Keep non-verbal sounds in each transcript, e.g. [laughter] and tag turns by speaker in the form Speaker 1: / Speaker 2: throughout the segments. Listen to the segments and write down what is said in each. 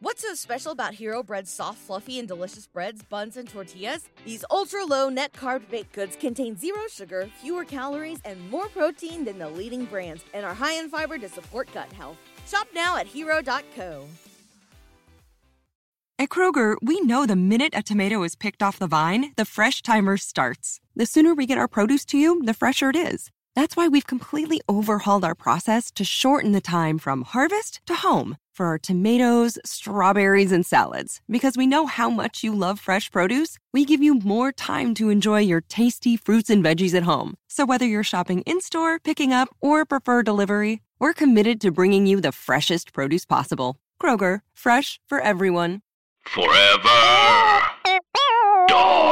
Speaker 1: What's so special about Hero Bread's soft, fluffy, and delicious breads, buns, and tortillas? These ultra low net carb baked goods contain zero sugar, fewer calories, and more protein than the leading brands, and are high in fiber to support gut health. Shop now at hero.co.
Speaker 2: At Kroger, we know the minute a tomato is picked off the vine, the fresh timer starts. The sooner we get our produce to you, the fresher it is. That's why we've completely overhauled our process to shorten the time from harvest to home for our tomatoes, strawberries, and salads. Because we know how much you love fresh produce, we give you more time to enjoy your tasty fruits and veggies at home. So whether you're shopping in store, picking up, or prefer delivery, we're committed to bringing you the freshest produce possible. Kroger, fresh for everyone.
Speaker 3: Forever. Dog.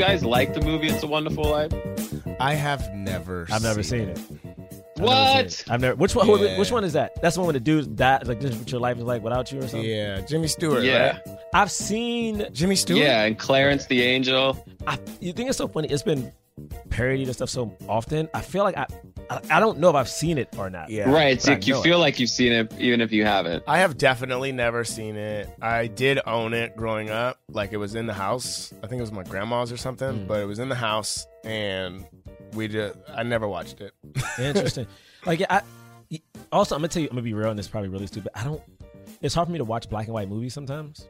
Speaker 4: Guys like the movie It's a Wonderful Life?
Speaker 5: I have never.
Speaker 6: I've never seen it. I've
Speaker 4: What?
Speaker 6: Never seen it. I've never. Which one?
Speaker 5: Yeah.
Speaker 6: Which one is that? That's the one with the dude that like this is what your life is like without you or something.
Speaker 5: Yeah, Jimmy Stewart.
Speaker 4: Yeah.
Speaker 5: right?
Speaker 6: I've seen.
Speaker 5: Jimmy Stewart.
Speaker 4: Yeah, and Clarence the Angel.
Speaker 6: I, you think it's so funny? It's been parodied and stuff so often. I feel like I, I, I don't know if I've seen it or not.
Speaker 5: Yeah.
Speaker 4: Right. It's like you
Speaker 6: know it.
Speaker 4: feel like you've seen it even if you haven't.
Speaker 5: I have definitely never seen it. I did own it growing up. Like it was in the house. I think it was my grandma's or something,
Speaker 6: Mm.
Speaker 5: but it was in the house and we just I never watched it. [laughs]
Speaker 6: Interesting. like I. Also, I'm gonna tell you. I'm gonna be real, and it's probably really stupid. I don't. It's hard for me to watch black and white movies sometimes.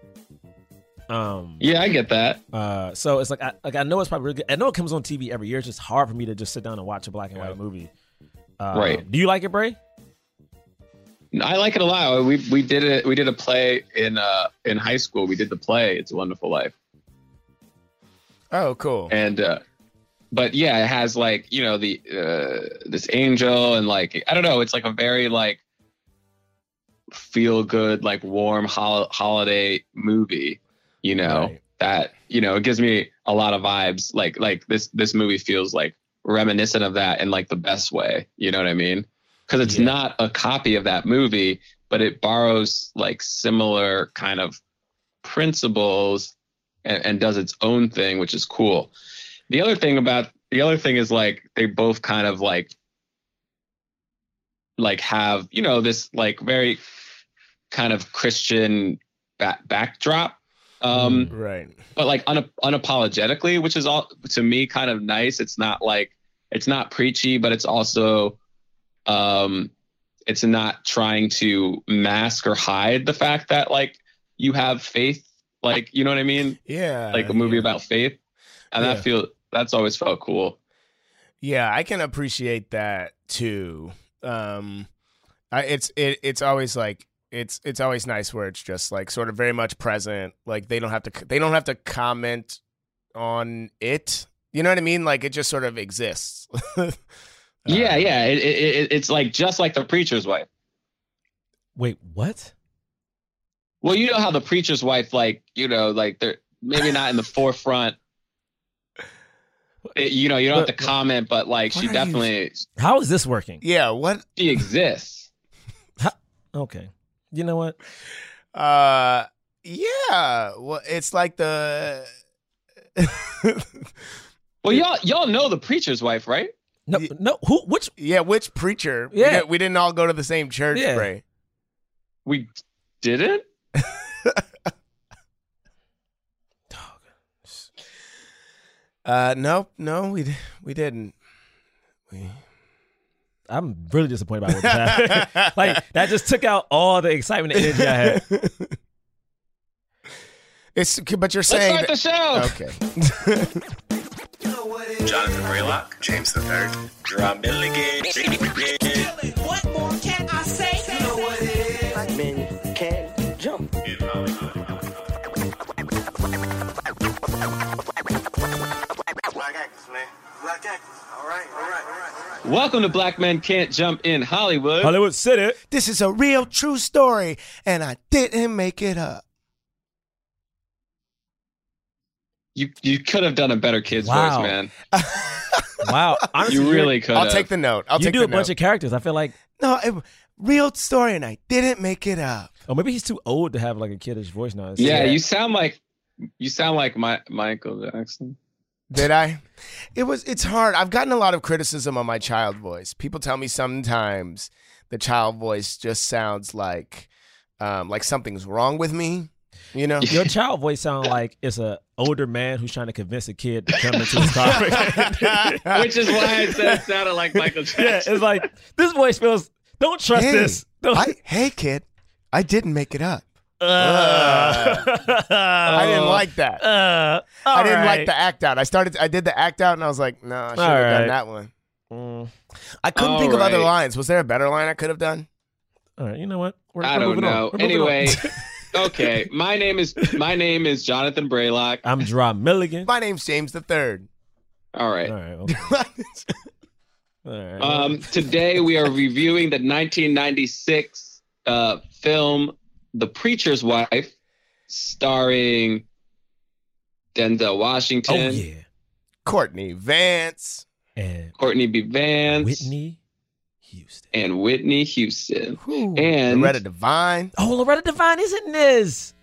Speaker 6: Um.
Speaker 4: Yeah, I get that.
Speaker 6: Uh, so it's like I like I know it's probably really good. I know it comes on TV every year. It's just hard for me to just sit down and watch a black and
Speaker 5: Yeah.
Speaker 6: white movie. Uh,
Speaker 4: Right.
Speaker 6: Do you like it, Bray?
Speaker 4: I like it a lot. We we did it. We did a play in uh in high school. We did the play. It's a Wonderful Life.
Speaker 5: Oh, cool.
Speaker 4: and uh but yeah it has like you know the uh this angel and like i don't know it's like a very like feel good like warm hol- holiday movie you know
Speaker 5: Right.
Speaker 4: that you know it gives me a lot of vibes. Like like this this movie feels like reminiscent of that in like the best way. You know what i mean? Because it's
Speaker 6: Yeah.
Speaker 4: not a copy of that movie but it borrows like similar kind of principles and, and does its own thing which is cool. The other thing about the other thing is like they both kind of like like have you know this like very kind of christian back, backdrop um
Speaker 5: right.
Speaker 4: but like un- unapologetically which is all to me kind of nice it's not like it's not preachy but it's also um it's not trying to mask or hide the fact that like you have faith like you know what i mean
Speaker 5: Yeah.
Speaker 4: like a movie
Speaker 5: yeah.
Speaker 4: about faith and
Speaker 5: Yeah.
Speaker 4: that feel that's always felt cool
Speaker 5: Yeah, I can appreciate that too. Um, I, it's it it's always like it's it's always nice where it's just like sort of very much present. Like they don't have to they don't have to comment on it. You know what I mean? Like it just sort of exists.
Speaker 4: yeah [laughs]
Speaker 5: Uh,
Speaker 4: yeah it, it, it, it's like just like the preacher's wife
Speaker 6: Wait, what?
Speaker 4: well you know how the preacher's wife like you know like they're maybe not in the [laughs] forefront It- you know you don't have to comment but like she
Speaker 5: are you-
Speaker 4: definitely
Speaker 6: How is this working?
Speaker 5: Yeah. What?
Speaker 4: she exists
Speaker 6: Okay. You know what?
Speaker 5: Uh. Yeah. Well, it's like the. [laughs]
Speaker 4: well y'all y'all know the preacher's wife right
Speaker 6: No,
Speaker 5: Ye-
Speaker 6: no. Who? Which?
Speaker 5: yeah. Which preacher? We
Speaker 6: Yeah.
Speaker 5: didn't, we didn't all go to the same church,
Speaker 6: Yeah.
Speaker 5: Bray.
Speaker 4: we didn't [laughs]
Speaker 5: Uh. No. No. We we didn't. We.
Speaker 6: I'm really disappointed by what just happened. like that just took out all the excitement and energy I had.
Speaker 5: It's but you're
Speaker 4: let's
Speaker 5: saying
Speaker 4: start the show
Speaker 5: okay.
Speaker 3: Jonathan Braylock, James the Third, Jerah Milligan.
Speaker 7: What more
Speaker 3: man. Black actors. All right, all right, all right, all right.
Speaker 4: welcome to black men can't jump in hollywood
Speaker 6: Hollywood City.
Speaker 5: This is a real true story, and I didn't make it up.
Speaker 4: you you could have done a better kid's
Speaker 6: Wow.
Speaker 4: voice man [laughs]
Speaker 6: Wow. [laughs] Honestly,
Speaker 4: you really could
Speaker 5: I'll
Speaker 4: have.
Speaker 5: take the note. I'll
Speaker 6: you
Speaker 5: take
Speaker 6: do
Speaker 5: the
Speaker 6: a bunch of characters. I feel like,
Speaker 5: no, it, real story, and I didn't make it up.
Speaker 6: oh, maybe he's too old to have like a kiddish voice now.
Speaker 4: yeah,
Speaker 5: Yeah.
Speaker 4: you sound like you sound like my, michael jackson
Speaker 5: Did I? It was. It's hard. I've gotten a lot of criticism on my child voice. People tell me sometimes the child voice just sounds like, um, like something's wrong with me. You know.
Speaker 6: Your child voice sounds like it's a older man who's trying to convince a kid to come into his car. [laughs]
Speaker 4: Which is why I said it sounded like Michael Jackson. [laughs]
Speaker 6: yeah, it's like this voice feels. Don't trust
Speaker 5: Hey,
Speaker 6: this. Don't.
Speaker 5: I, hey, kid, I didn't make it up.
Speaker 6: Uh,
Speaker 5: I didn't like that.
Speaker 6: Uh,
Speaker 5: I didn't
Speaker 6: all
Speaker 5: like the act out. I started. I did the act out, and I was like, no, I should have
Speaker 6: All
Speaker 5: done that one.
Speaker 6: Mm,
Speaker 5: I couldn't
Speaker 4: All
Speaker 5: think of other lines. Was there a better line I could have done?
Speaker 6: all right, you know what? We're,
Speaker 4: I
Speaker 6: we're
Speaker 4: don't
Speaker 6: moving on.
Speaker 4: know.
Speaker 6: We're moving on.
Speaker 4: Anyway, [laughs] okay. My name is my name is Jonathan Braylock.
Speaker 6: I'm Jerah Milligan.
Speaker 5: My name's James the Third.
Speaker 4: All right.
Speaker 6: All right. Okay. [laughs] All right.
Speaker 4: Um, today we are reviewing the 1996 uh, film "The Preacher's Wife," starring Denzel
Speaker 6: oh
Speaker 4: Washington,
Speaker 6: yeah.
Speaker 5: Courtney Vance.
Speaker 6: And
Speaker 4: Courtney B. Vance,
Speaker 6: Whitney Houston.
Speaker 4: and Whitney Houston. And
Speaker 5: Loretta Devine.
Speaker 6: Oh, Loretta Devine is in this.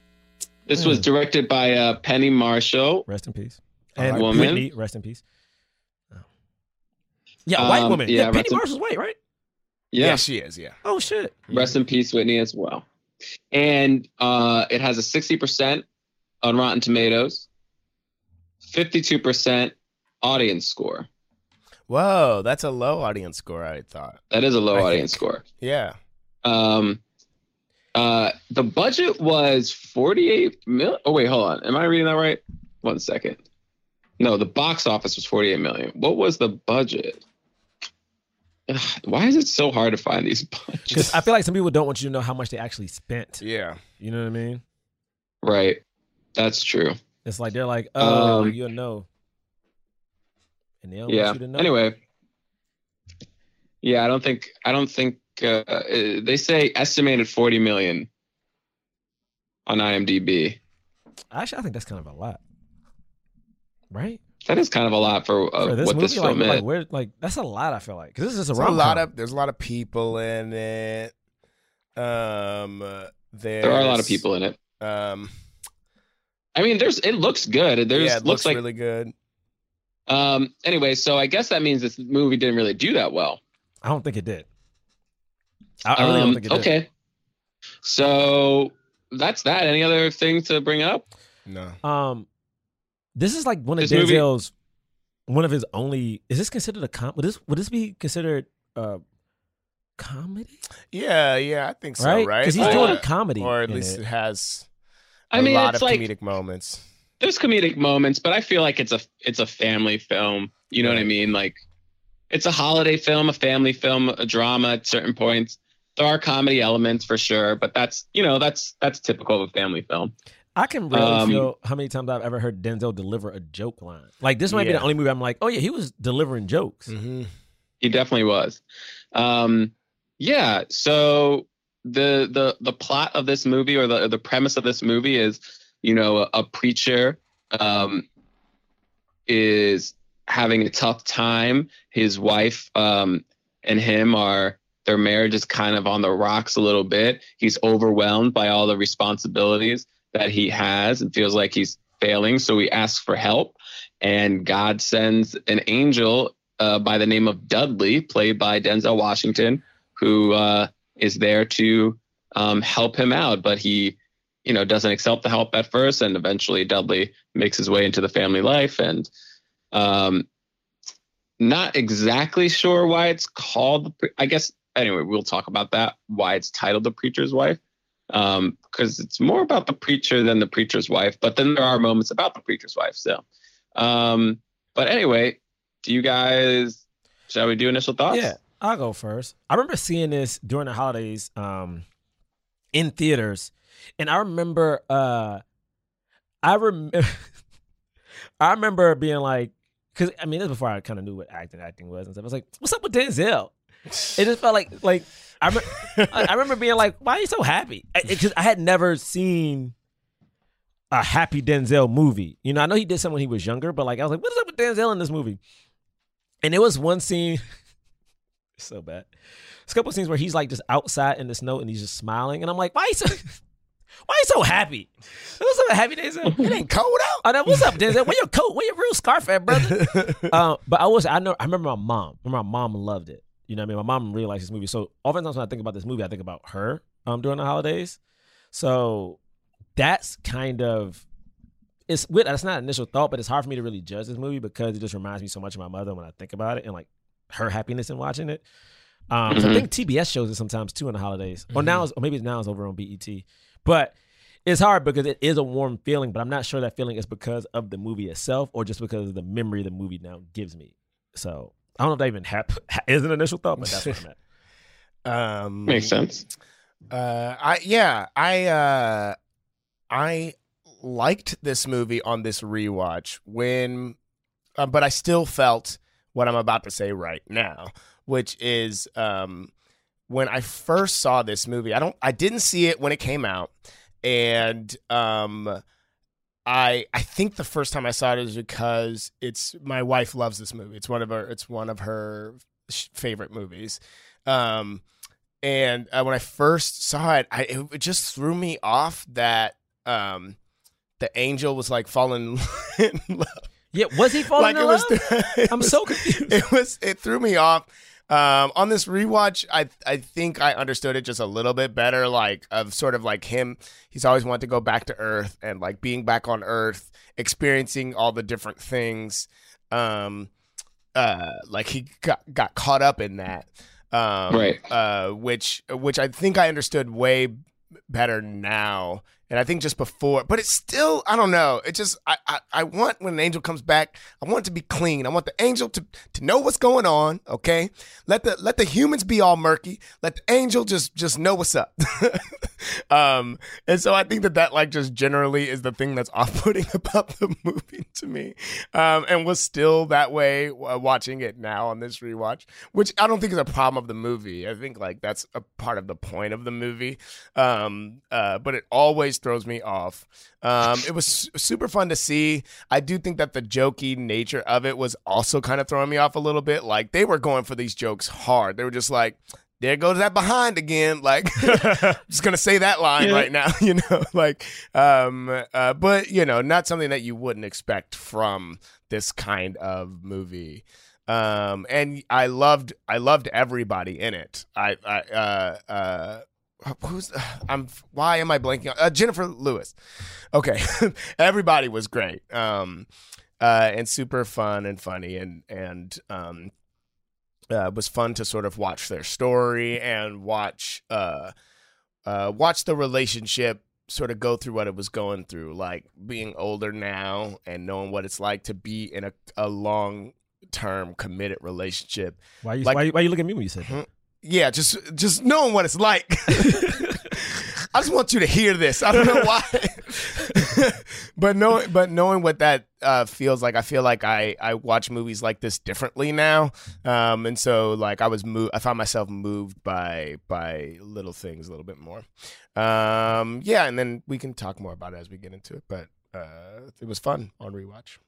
Speaker 4: this was directed by uh, Penny Marshall.
Speaker 6: Rest in peace. And
Speaker 5: right.
Speaker 4: Woman.
Speaker 6: Whitney, rest in peace. Oh. Yeah, a white
Speaker 4: Um,
Speaker 6: woman.
Speaker 4: yeah,
Speaker 6: Yeah, Penny
Speaker 4: rest in-
Speaker 6: Marshall's white, right?
Speaker 4: Yeah,
Speaker 5: she is. Yeah.
Speaker 6: Oh shit.
Speaker 4: rest in peace, Whitney, as well. And uh, it has a 60% on Rotten Tomatoes, 52% audience score.
Speaker 5: Whoa, that's a low audience score. I thought.
Speaker 4: That is a low
Speaker 5: I
Speaker 4: audience
Speaker 5: think.
Speaker 4: score.
Speaker 5: Yeah.
Speaker 4: Um, uh, the budget was 48 mil. Oh, wait, hold on. Am I reading that right? One second. No, the box office was 48 million. What was the budget? Ugh, [sighs] why is it so hard to find these [laughs]
Speaker 6: Because
Speaker 4: budgets?
Speaker 6: I feel like some people don't want you to know how much they actually spent.
Speaker 5: Yeah.
Speaker 6: You know what I mean?
Speaker 4: right. That's true.
Speaker 6: It's like they're like, oh,
Speaker 4: Um,
Speaker 6: you'll know. And they don't
Speaker 4: yeah.
Speaker 6: want you to know.
Speaker 4: Anyway. Yeah, I don't think, I don't think, uh, uh, they say estimated 40 million on IMDb.
Speaker 6: Actually, I think that's kind of a lot. Right?
Speaker 4: That is kind of a lot for, uh,
Speaker 6: For this
Speaker 4: what
Speaker 6: movie,
Speaker 4: this
Speaker 6: like,
Speaker 4: film is.
Speaker 6: like, where, like that's a lot. I feel like because this is a,
Speaker 5: There's a
Speaker 6: rom-com.
Speaker 5: lot of there's a lot of people in it. Um, uh,
Speaker 4: there are a lot of people in it.
Speaker 5: Um,
Speaker 4: I mean, there's it looks good. There's
Speaker 5: yeah, it
Speaker 4: looks,
Speaker 5: looks
Speaker 4: like
Speaker 5: really good.
Speaker 4: um anyway, so I guess that means this movie didn't really do that well.
Speaker 6: I don't think it did. I, I really
Speaker 4: Um,
Speaker 6: don't think it did.
Speaker 4: okay. So that's that. Any other thing to bring up?
Speaker 5: No.
Speaker 6: Um, this is like one of
Speaker 4: This movie-
Speaker 6: one of his only. Is this considered a com? Would this would this be considered uh comedy?
Speaker 5: Yeah, yeah, I think so.
Speaker 6: right?
Speaker 5: Right?
Speaker 6: Because he's
Speaker 4: Uh,
Speaker 6: doing a comedy,
Speaker 5: or at least it,
Speaker 6: it.
Speaker 5: has
Speaker 4: I
Speaker 5: a
Speaker 4: mean,
Speaker 5: lot
Speaker 4: it's
Speaker 5: of
Speaker 4: like
Speaker 5: comedic moments.
Speaker 4: there's comedic moments, but I feel like it's a it's a family film. You know what I mean? Like it's a holiday film, a family film, a drama at certain points. There are comedy elements for sure, but that's you know that's that's typical of a family film.
Speaker 6: I can really
Speaker 4: um,
Speaker 6: feel how many times I've ever heard Denzel deliver a joke line. Like this might be the only movie I'm like, oh yeah, he was delivering jokes.
Speaker 5: Mm-hmm.
Speaker 4: He definitely was. Um, yeah. So the the the plot of this movie or the the premise of this movie is, you know, a, a preacher um, is having a tough time. His wife um, and him are their marriage is kind of on the rocks a little bit. He's overwhelmed by all the responsibilities that he has and feels like he's failing. So he asks for help, and God sends an angel uh, by the name of Dudley, played by Denzel Washington, who uh, is there to um, help him out. But he, you know, doesn't accept the help at first, and eventually Dudley makes his way into the family life. And um, not exactly sure why it's called. I guess anyway, we'll talk about that. Why it's titled "The Preacher's Wife." Um, because it's more about the preacher than the preacher's wife, but then there are moments about the preacher's wife still. Um, but anyway, do you guys shall we do initial thoughts?
Speaker 6: Yeah, I'll go first. I remember seeing this during the holidays um, in theaters, and I remember, uh, I remember, [laughs] I remember being like, because I mean, this before I kind of knew what acting acting was and stuff. I was like, "What's up with Denzel?" It just felt like like I remember, I I remember being like, "Why are you so happy?" Because I had never seen a happy Denzel movie. You know, I know he did some when he was younger, but like I was like, "What's up with Denzel in this movie?" And there was one scene, [laughs] so bad. There's a couple scenes where he's like just outside in the snow and he's just smiling, and I'm like, "Why?" Is so, [laughs] Why are you so happy? What's up, happy Denzel?
Speaker 5: It ain't cold out.
Speaker 6: Oh, no, what's up, Denzel? Where your coat? Where your real scarf at, brother? [laughs] uh, but I was, I know, I remember my mom. Remember my mom loved it. You know what I mean? My mom really likes this movie. So oftentimes when I think about this movie, I think about her um, during the holidays. So that's kind of it's weird. That's not an initial thought, but it's hard for me to really judge this movie because it just reminds me so much of my mother when I think about it and like her happiness in watching it. Um, so I think TBS shows it sometimes too in the holidays, or now, it's, or maybe now it's over on BET. But it's hard because it is a warm feeling, but I'm not sure that feeling is because of the movie itself or just because of the memory the movie now gives me. So I don't know if that even hap- [laughs] is an initial thought, but that's what I'm at. [laughs]
Speaker 5: Um,
Speaker 4: Makes sense.
Speaker 5: Uh, I yeah, I uh, I liked this movie on this rewatch when, uh, but I still felt what I'm about to say right now, which is um, when I first saw this movie. I don't, I didn't see it when it came out, and um. I I think the first time I saw it is because it's my wife loves this movie. It's one of her it's one of her favorite movies. Um and uh, when I first saw it, I it, just threw me off that um the angel was like falling in [laughs] love.
Speaker 6: Yeah, was he falling
Speaker 5: Like
Speaker 6: in
Speaker 5: it was,
Speaker 6: love? [laughs] I'm
Speaker 5: was-
Speaker 6: so confused.
Speaker 5: It was it threw me off. Um, on this rewatch, I I think I understood it just a little bit better. Like of sort of like him, he's always wanted to go back to Earth and like being back on Earth, experiencing all the different things. Um, uh, like he got got caught up in that. Um,
Speaker 4: Right.
Speaker 5: Uh, which which I think I understood way better now. And I think just before, but it's still, I don't know. It just, I, I, I want when an angel comes back, I want it to be clean. I want the angel to, to know what's going on. Okay. Let the, let the humans be all murky. Let the angel just, just know what's up. [laughs] um, and so I think that that like just generally is the thing that's [laughs] off putting about the movie to me. Um, and was still that way uh, watching it now on this rewatch, which I don't think is a problem of the movie. I think like that's a part of the point of the movie. Um, uh, but it always throws me off. Um, it was super fun to see. I do think that the jokey nature of it was also kind of throwing me off a little bit. Like they were going for these jokes hard. They were just like, there goes that behind again. Like, [laughs] just gonna say that line
Speaker 4: Yeah.
Speaker 5: right now, [laughs] you know. Like, um, uh, but you know, not something that you wouldn't expect from this kind of movie. Um, and I loved, I loved everybody in it. I, I, uh, uh, who's [sighs] I'm why am I blanking on uh, Jenifer Lewis? Okay, [laughs] everybody was great, um, uh, and super fun and funny, and and um, uh, it was fun to sort of watch their story and watch uh, uh, watch the relationship sort of go through what it was going through, like being older now and knowing what it's like to be in a, a long term committed relationship
Speaker 6: Why you,
Speaker 5: Like-
Speaker 6: why, you, why you look at me when you said that?
Speaker 5: Yeah, just just knowing what it's like. [laughs] I just want you to hear this. I don't know why, [laughs] but knowing but knowing what that uh, feels like, I feel like I I watch movies like this differently now, um, and so like I was moved. I found myself moved by by little things a little bit more. Um, yeah, and then we can talk more about it as we get into it. But uh, it was fun on rewatch.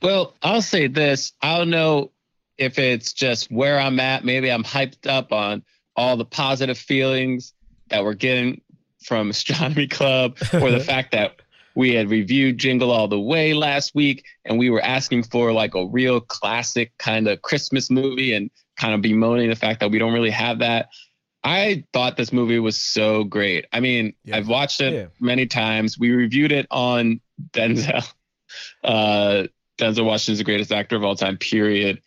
Speaker 4: Well, I'll say this. I don't know if it's just where I'm at. Maybe I'm hyped up on all the positive feelings that we're getting from Astronomy [laughs] Club, or the [laughs] fact that we had reviewed Jingle All the Way last week, and we were asking for like a real classic kind of Christmas movie, and kind of bemoaning the fact that we don't really have that. I thought this movie was so great. I mean,
Speaker 5: Yeah.
Speaker 4: I've watched it
Speaker 6: Yeah.
Speaker 4: many times. We reviewed it on Denzel. [laughs] Uh, Denzel Washington's the greatest actor of all time, period.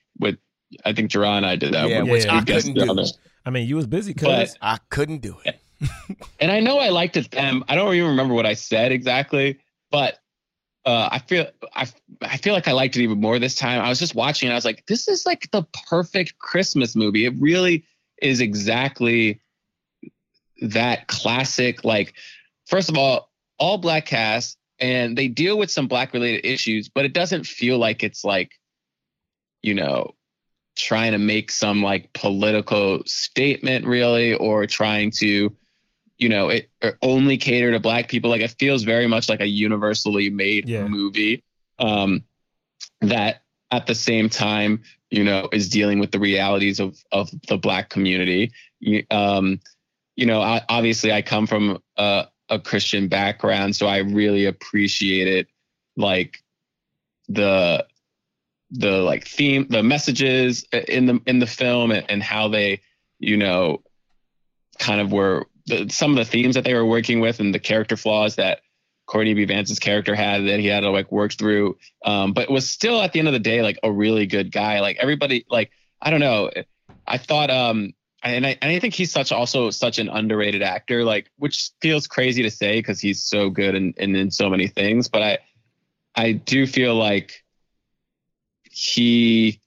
Speaker 4: With I think Jerah and I did that.
Speaker 5: yeah,
Speaker 4: with
Speaker 5: which
Speaker 6: yeah.
Speaker 5: I couldn't do.
Speaker 4: this.
Speaker 6: I mean, you was busy
Speaker 4: But-
Speaker 6: because
Speaker 5: I couldn't do it.
Speaker 4: And I know I liked it then. I don't even remember what I said exactly, but uh, I feel I I feel like I liked it even more this time. I was just watching and I was like, this is like the perfect Christmas movie. It really is exactly that classic. Like, first of all, all black cast, and they deal with some black related issues, but it doesn't feel like it's like, you know, trying to make some like political statement really, or trying to you know, it or only cater to black people. Like it feels very much like a universally made
Speaker 6: Yeah.
Speaker 4: movie um, that at the same time, you know, is dealing with the realities of of the black community. You- Um, you know, I, obviously, I come from a, a Christian background, so I really appreciate it like the the like theme, the messages in the in the film, and, and how they, you know, kind of were the, some of the themes that they were working with, and the character flaws that Courtney B. Vance's character had that he had to like work through. Um, but was still at the end of the day like a really good guy. Like everybody, like I don't know. I thought, um, and I, and I think he's such also such an underrated actor. Like, which feels crazy to say because he's so good and in, in, in so many things. But I, I do feel like he,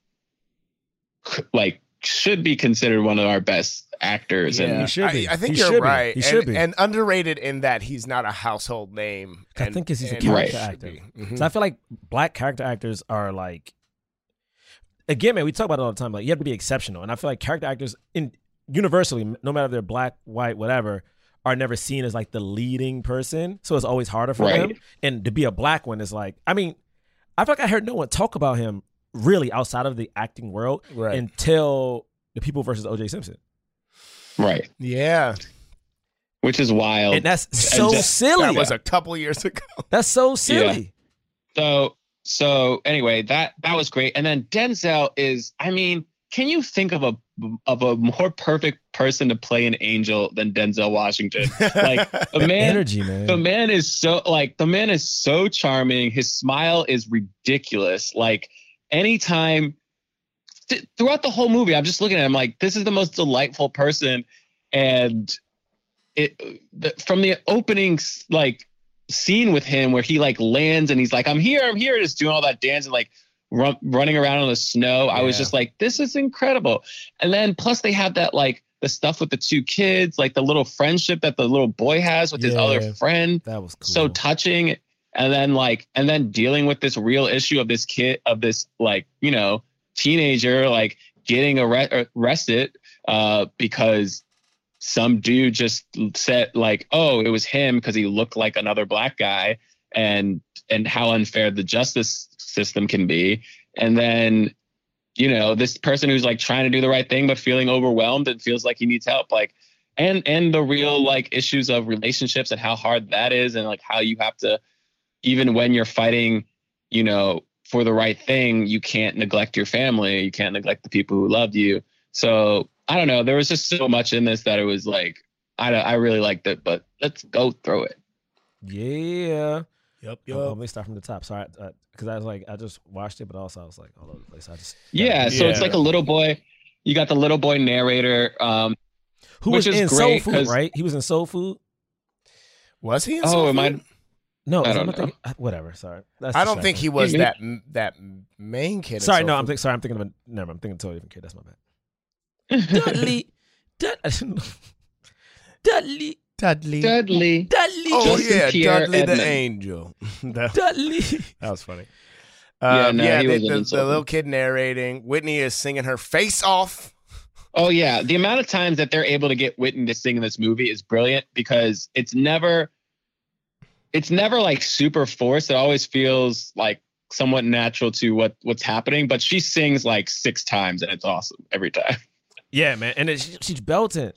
Speaker 4: like, should be considered one of our best actors.
Speaker 5: Yeah.
Speaker 4: And
Speaker 6: He should be.
Speaker 5: I, I think
Speaker 6: He
Speaker 5: you're
Speaker 6: should be.
Speaker 5: right.
Speaker 6: He
Speaker 5: and,
Speaker 6: should be.
Speaker 5: and underrated in that he's not a household name.
Speaker 6: I
Speaker 5: think
Speaker 6: think 'cause he's a character
Speaker 5: should
Speaker 6: actor.
Speaker 5: be. Mhm.
Speaker 6: So I feel like black character actors are like, again, man, we talk about it all the time. Like you have to be exceptional, and I feel like character actors in universally, no matter if they're black, white, whatever, are never seen as like the leading person. So it's always harder for
Speaker 4: Right.
Speaker 6: them. And to be a black one is like, I mean, I feel like I heard no one talk about him really outside of the acting world
Speaker 5: Right.
Speaker 6: until the people versus OJ Simpson,
Speaker 4: right,
Speaker 5: yeah,
Speaker 4: which is wild.
Speaker 6: and that's so
Speaker 4: just-
Speaker 6: silly.
Speaker 5: that was a couple years ago. [laughs]
Speaker 6: that's so silly.
Speaker 4: So so anyway, that that was great. And then Denzel is, I mean, can you think of a of a more perfect person to play an angel than Denzel Washington? [laughs] Like the man
Speaker 6: Energy, man.
Speaker 4: the man is so like the man is so charming. His smile is ridiculous. Like anytime th- throughout the whole movie, I'm just looking at him like this is the most delightful person. And it the, from the opening like scene with him where he like lands and he's like, I'm here, I'm here, just doing all that dance and like run, running around on the snow. I was just like, this is incredible. And then plus they have that like the stuff with the two kids, like the little friendship that the little boy has with his other friend.
Speaker 6: that was cool.
Speaker 4: So touching. And then like, and then dealing with this real issue of this kid, of this like, you know, teenager, like getting arre- arrested uh, because some dude just said like, oh, it was him because he looked like another black guy, and and how unfair the justice system can be. And then, you know, this person who's like trying to do the right thing but feeling overwhelmed and feels like he needs help, like, and and the real like issues of relationships and how hard that is, and like how you have to, even when you're fighting, you know, for the right thing, you can't neglect your family, you can't neglect the people who loved you. So I don't know. There was just so much in this that it was like I I really liked it, but let's go through it.
Speaker 6: Yeah.
Speaker 5: Yep,
Speaker 6: Oh, let me start from the top. Sorry, because I was like, I just watched it, but also I was like all over the place. I just
Speaker 4: Yeah, so it's like a little boy. You got the little boy narrator. Um,
Speaker 6: who
Speaker 4: which
Speaker 6: was
Speaker 4: is
Speaker 6: in Soul Food, right? He was in Soul Food.
Speaker 5: Was he? In
Speaker 4: oh,
Speaker 5: Soul
Speaker 4: am I?
Speaker 5: Food?
Speaker 6: No,
Speaker 4: I
Speaker 6: I'm
Speaker 4: don't know.
Speaker 6: thinking- uh, whatever. Sorry, That's
Speaker 5: I don't think he was that that main kid.
Speaker 6: Sorry, no, I'm think, sorry. I'm thinking of a never. I'm thinking of a totally different kid. That's my bad. [laughs] Dudley, Dud- [laughs] Dudley,
Speaker 5: Dudley.
Speaker 4: Dudley.
Speaker 6: Dudley,
Speaker 5: Oh
Speaker 4: Justin
Speaker 5: yeah,
Speaker 4: Pierre
Speaker 5: Dudley
Speaker 4: Edmund.
Speaker 5: the angel. [laughs] that,
Speaker 6: Dudley.
Speaker 5: that was funny.
Speaker 4: Yeah,
Speaker 5: Um,
Speaker 4: no,
Speaker 5: yeah, the, the, the little kid narrating. Whitney is singing her face off.
Speaker 4: Oh yeah, the amount of times that they're able to get Whitney to sing in this movie is brilliant because it's never, it's never like super forced. It always feels like somewhat natural to what what's happening. But she sings like six times and it's awesome every time. [laughs]
Speaker 6: Yeah, man, and it, she, she's belting,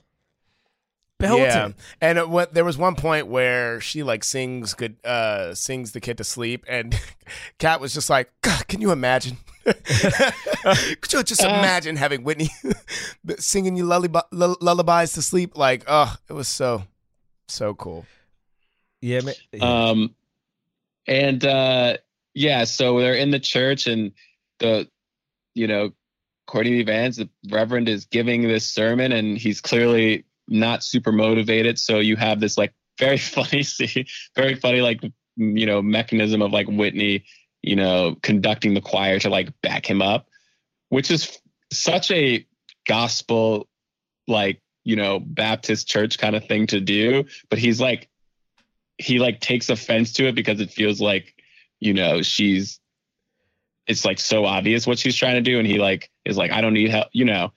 Speaker 6: belting.
Speaker 5: Yeah, and it, what, there was one point where she like sings good, uh, sings the kid to sleep, and [laughs] Kat was just like, God, "Can you imagine? [laughs] Could you just
Speaker 4: Uh.
Speaker 5: imagine having Whitney singing you lullaby, lull- lullabies to sleep? Like, oh, it was so, so cool.
Speaker 6: Yeah, man.
Speaker 4: Um, and uh, yeah, so they're in the church, and the, you know, Courtney Vance, the Reverend, is giving this sermon, and he's clearly not super motivated. So you have this like very [laughs] funny scene, very funny like you know mechanism of like Whitney, you know, conducting the choir to like back him up, which is such a gospel like you know Baptist church kind of thing to do. But he's like he like takes offense to it because it feels like you know she's it's like so obvious what she's trying to do and he like is like i don't need help you know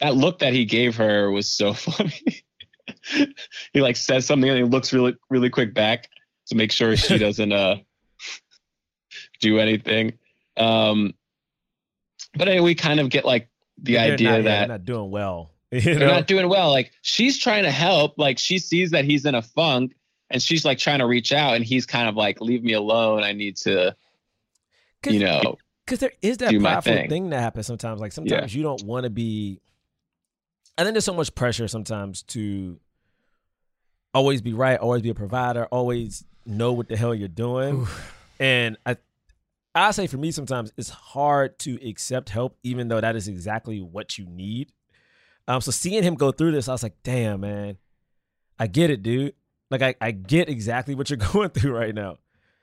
Speaker 4: that look that he gave her was so [laughs] funny he like says something and he looks really really quick back to make sure she [laughs] doesn't uh do anything um but anyway, we kind of get like the idea
Speaker 6: not, yeah,
Speaker 4: that
Speaker 6: they're not doing well. [laughs] You
Speaker 4: they're not doing well. Like she's trying to help. Like she sees that he's in a funk and she's like trying to reach out, and he's kind of like, "Leave me alone. I need to." You know,
Speaker 6: because there is that
Speaker 4: do my
Speaker 6: prideful
Speaker 4: thing.
Speaker 6: thing that happens sometimes. Like sometimes you don't want to be. I think there's so much pressure sometimes to always be right, always be a provider, always know what the hell you're doing. and I, I say for me sometimes it's hard to accept help, even though that is exactly what you need. Um, so seeing him go through this, I was like, damn, man, I get it, dude. Like I, I get exactly what you're [laughs] going through right now.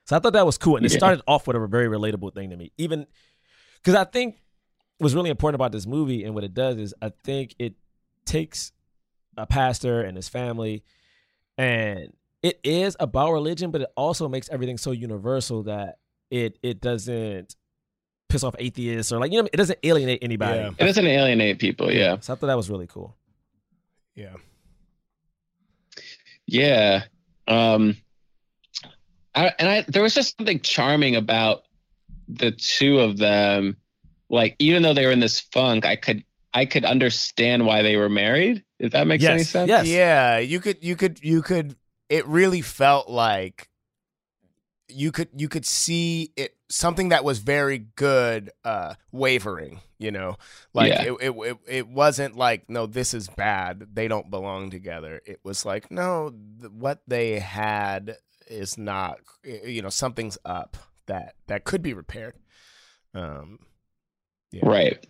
Speaker 6: So I thought that was cool, and it
Speaker 4: Yeah.
Speaker 6: started off with a very relatable thing to me. Even because I think what's really important about this movie and what it does is I think it takes a pastor and his family, and it is about religion, but it also makes everything so universal that it it doesn't piss off atheists or like you know it doesn't alienate anybody.
Speaker 5: Yeah.
Speaker 4: it doesn't alienate people. Yeah,
Speaker 6: So I thought that was really cool.
Speaker 5: Yeah.
Speaker 4: Yeah. Um, I, and I there was just something charming about the two of them. Like even though they were in this funk, I could I could understand why they were married. If that makes any sense.
Speaker 6: yes.
Speaker 5: Yeah, you could you could you could it really felt like you could you could see it something that was very good uh wavering, you know. Like
Speaker 4: Yeah.
Speaker 5: it, it it it wasn't like no this is bad. They don't belong together. It was like no th- what they had is not you know something's up that that could be repaired. Um yeah.
Speaker 4: Right.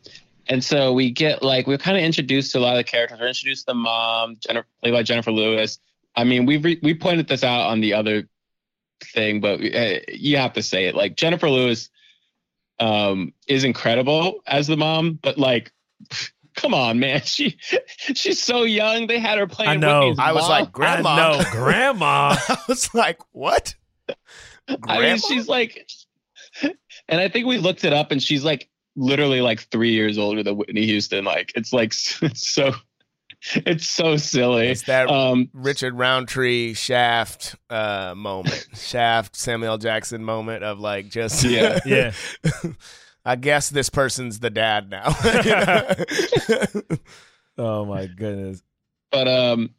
Speaker 4: And so we get like we're kind of introduced to a lot of the characters. We're introduced to the mom, Jenifer, played by Jenifer Lewis. I mean, we re- we pointed this out on the other thing, but uh, you have to say it. Like Jenifer Lewis um, is incredible as the mom, but like, [laughs] come on, man, [laughs] she she's so young. They had her playing.
Speaker 6: I know.
Speaker 4: Whitney's
Speaker 5: I was
Speaker 4: mom.
Speaker 5: like grandma.
Speaker 6: No, [laughs] grandma.
Speaker 5: I was like what?
Speaker 4: I mean, she's like, and I think we looked it up, and she's like literally like three years older than Whitney Houston. Like, it's like it's so, [laughs] it's so silly.
Speaker 5: It's that
Speaker 4: Um,
Speaker 5: Richard Roundtree Shaft uh, moment, [laughs] Shaft Samuel Jackson moment of like just
Speaker 4: Yeah. [laughs]
Speaker 6: Yeah.
Speaker 5: I guess this person's the dad now.
Speaker 6: oh my goodness.
Speaker 4: but um,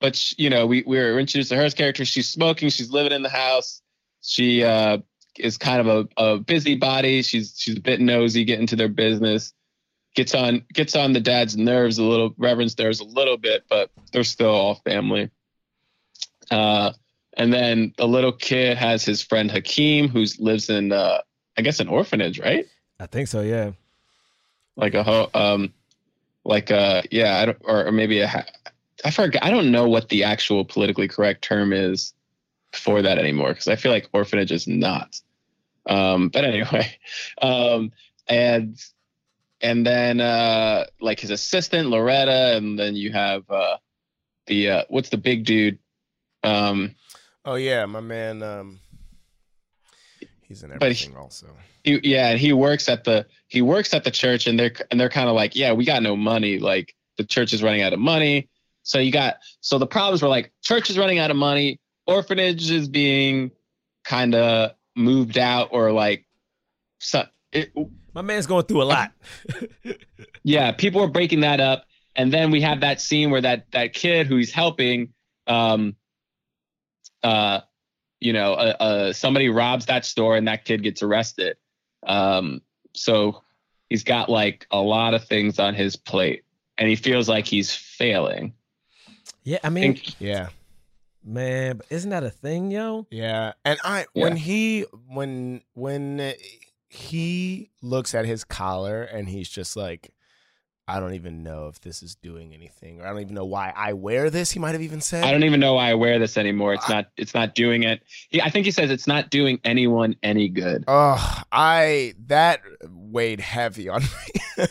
Speaker 4: but sh- you know, we we were introduced to her character. She's smoking. She's living in the house. She uh is kind of a, a busybody. She's she's a bit nosy, getting into their business. Gets on gets on the dad's nerves a little, Reverend's nerves a little bit, but they're still all family. Uh, and then the little kid has his friend Hakeem, who lives in uh, I guess an orphanage, right?
Speaker 6: I think so. Yeah.
Speaker 4: like a ho- um like uh yeah I don't, or, or maybe a ha- I forget I don't know what the actual politically correct term is for that anymore because I feel like orphanage is not um but anyway [laughs] um and and then uh like his assistant Loretta and then you have uh the uh what's the big dude um
Speaker 5: oh yeah, my man. Um, he's in
Speaker 4: But he-
Speaker 5: everything also.
Speaker 4: he, yeah, and he works at the he works at the church, and they're and they're kind of like, yeah, we got no money. Like the church is running out of money. So you got so the problems were like church is running out of money, orphanage is being kind of moved out, or like, so it,
Speaker 6: My man's going through a lot. [laughs]
Speaker 4: yeah, people are breaking that up, and then we have that scene where that that kid who he's helping, um, uh, you know, uh, uh, somebody robs that store, and that kid gets arrested. Um, so he's got like a lot of things on his plate, and he feels like he's failing.
Speaker 6: yeah. I
Speaker 4: I
Speaker 6: mean,
Speaker 4: think,
Speaker 5: Yeah,
Speaker 6: man, isn't that a thing, yo?
Speaker 5: yeah. And I
Speaker 4: Yeah.
Speaker 5: when he when when he looks at his collar and he's just like. I don't even know if this is doing anything, or I don't even know why I wear this. He might have even said.
Speaker 4: I don't even know why I wear this anymore. It's not. It's not doing it. He, I think he says it's not doing anyone any good.
Speaker 5: Oh, I that weighed heavy on me.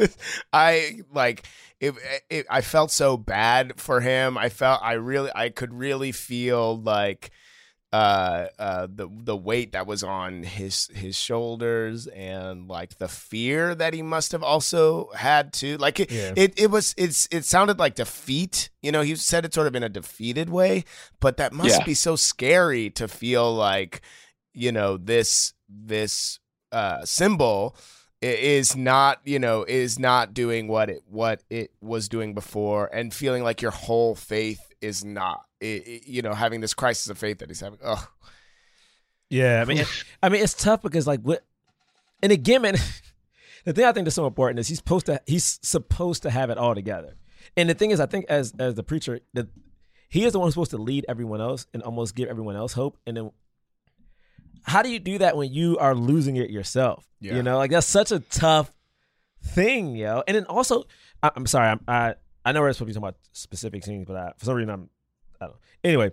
Speaker 5: [laughs] I like it, it. I felt so bad for him. I felt I really, I could really feel like uh uh the the weight that was on his his shoulders and like the fear that he must have also had to like it
Speaker 6: Yeah.
Speaker 5: it, it was it's it sounded like defeat you know he said it sort of in a defeated way but that must
Speaker 4: Yeah.
Speaker 5: be so scary to feel like you know this this uh symbol is not you know is not doing what it what it was doing before and feeling like your whole faith is not i- i- you know having this crisis of faith that he's having oh
Speaker 6: Yeah, I mean, it- [laughs] I mean, it's tough because like what, and again, man, the thing I think that's so important is he's supposed to he's supposed to have it all together. And the thing is, I think as as the preacher, that he is the one who's supposed to lead everyone else and almost give everyone else hope. And then, how do you do that when you are losing it yourself?
Speaker 5: Yeah.
Speaker 6: You know, like that's such a tough thing, yo. And then also, I, I'm sorry, I'm, I I know we're supposed to be talking about specific scenes, but I, for some reason I'm I don't. know. Anyway,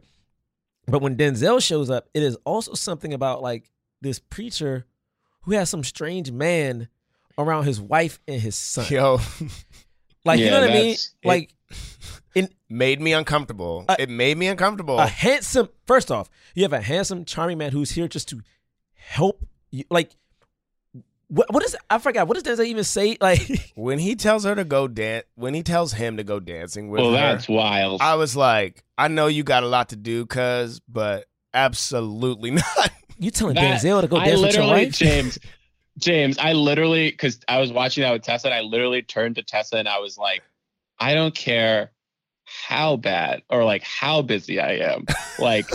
Speaker 6: but when Denzel shows up, it is also something about like this preacher who has some strange man around his wife and his son.
Speaker 5: yo [laughs]
Speaker 6: Like you know what I mean? Like [laughs]
Speaker 5: made me uncomfortable
Speaker 6: Uh,
Speaker 5: it made me uncomfortable
Speaker 6: a handsome. First off, you have a handsome, charming man who's here just to help you. Like what? What is? I forgot. What does Denzel even say? [laughs] Like
Speaker 5: when he tells her to go dance when he tells him to go dancing with
Speaker 4: Well,
Speaker 5: her
Speaker 4: that's wild.
Speaker 5: I was like I know you got a lot to do cuz but absolutely [laughs] not
Speaker 6: you telling
Speaker 4: That-
Speaker 6: Denzel to go
Speaker 4: I
Speaker 6: dance with your wife?
Speaker 4: James, [laughs] James, I literally, because I was watching that with Tessa, and I literally turned to Tessa and I was like, I don't care how bad or like how busy I am. Like,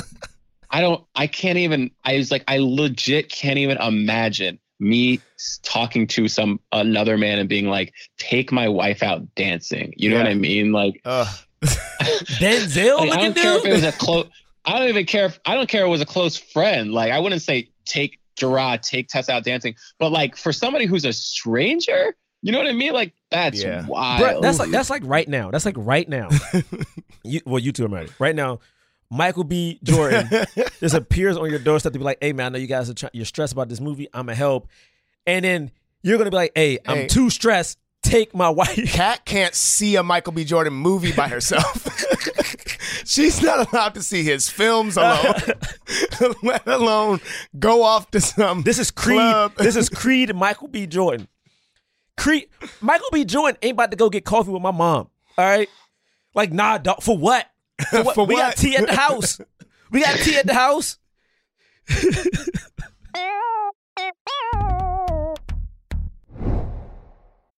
Speaker 4: I don't, I can't even, I was like, I legit can't even imagine me talking to some another man and being like, take my wife out dancing. You know what I mean? Like,
Speaker 5: Ugh. [laughs]
Speaker 6: Denzel
Speaker 4: like, I don't care if it was a close. I don't even care if I don't care if it was a close friend. Like I wouldn't say take Jerah, take Tess out dancing, but like for somebody who's a stranger, you know what I mean? Like that's
Speaker 5: Yeah.
Speaker 4: wild.
Speaker 6: Bruh, that's like that's like right now. That's like right now. [laughs] you, well, you two are married. Right now, Michael B. Jordan [laughs] just appears on your doorstep to be like, "Hey, man, I know you guys are try- you're stressed about this movie. I'm a help," and then you're gonna be like, "Hey, I'm
Speaker 5: Hey.
Speaker 6: too stressed. Take my wife." [laughs]
Speaker 5: Kat can't see a Michael B. Jordan movie by herself. [laughs] She's not allowed to see his films alone, let alone go off to some.
Speaker 6: This is Creed.
Speaker 5: club.
Speaker 6: This is Creed. Michael B. Jordan. Creed. Michael B. Jordan ain't about to go get coffee with my mom. All right. Like, nah, dog. For what? For what?
Speaker 5: For
Speaker 6: we got tea at the house. We got tea at the house.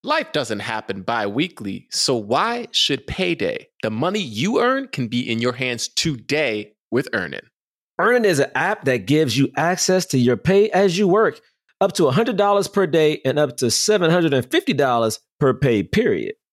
Speaker 8: Life doesn't happen bi weekly, so why should payday? The money you earn can be in your hands today with Earnin.
Speaker 6: Earnin is an app that gives you access to your pay as you work, up to $100 per day and up to $750 per pay period.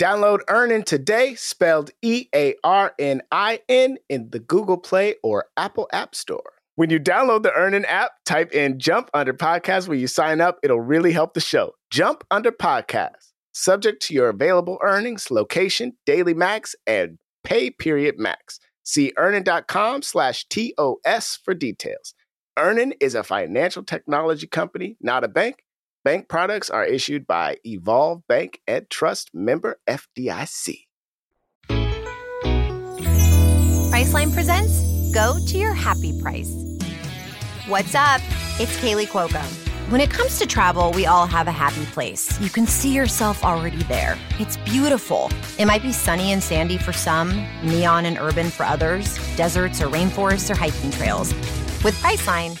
Speaker 9: Download Earnin today, spelled E A R N I N, in the Google Play or Apple App Store. When you download the Earnin app, type in Jump Under Podcast when you sign up. It'll really help the show. Jump Under Podcast. Subject to your available earnings, location, daily max, and pay period max. See earnin.com slash TOS for details. Earnin is a financial technology company, not a bank. Bank products are issued by Evolve Bank and Trust member FDIC.
Speaker 10: Priceline presents Go to Your Happy Price. What's up? It's Kaley Cuoco. When it comes to travel, we all have a happy place. You can see yourself already there. It's beautiful. It might be sunny and sandy for some, neon and urban for others, deserts or rainforests or hiking trails. With Priceline,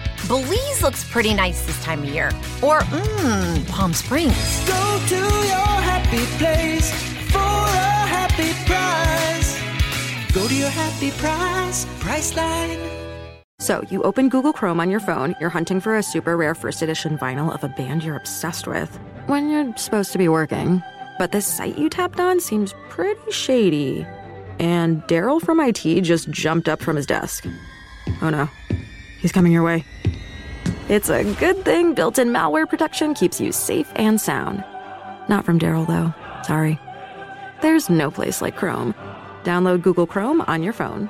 Speaker 10: Belize looks pretty nice this time of year. Or, mmm, Palm Springs.
Speaker 7: Go to your happy place for a happy price. Go to your happy price, Priceline.
Speaker 2: So, you open Google Chrome on your phone, you're hunting for a super rare first edition vinyl of a band you're obsessed with, when you're supposed to be working. But this site you tapped on seems pretty shady. And Daryl from IT just jumped up from his desk. Oh no, he's coming your way. It's a good thing built in malware protection keeps you safe and sound. Not from Daryl, though. Sorry. There's no place like Chrome. Download Google Chrome on your phone.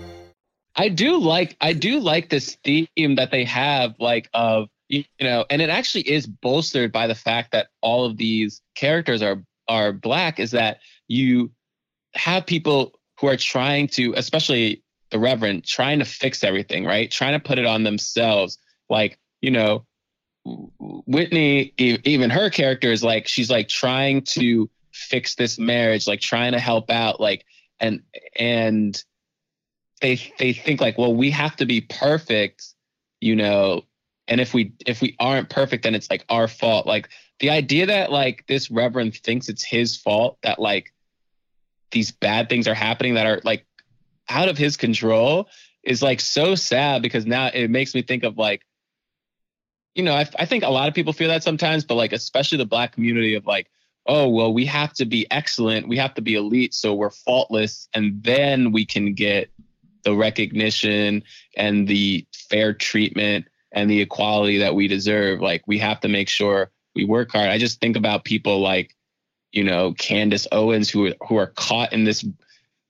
Speaker 4: I do like I do like this theme that they have like of you know and it actually is bolstered by the fact that all of these characters are are black is that you have people who are trying to especially the reverend trying to fix everything right? Trying to put it on themselves. Like you know Whitney even her character is like she's like trying to fix this marriage like trying to help out like and and they they think like well we have to be perfect you know and if we if we aren't perfect then it's like our fault. Like the idea that like this reverend thinks it's his fault that like these bad things are happening that are like out of his control is like so sad because now it makes me think of like you know I, I think a lot of people feel that sometimes but like especially the black community of like oh well we have to be excellent. We have to be elite so we're faultless and then we can get the recognition and the fair treatment and the equality that we deserve. Like we have to make sure we work hard. I just think about people like, you know, Candace Owens who who are caught in this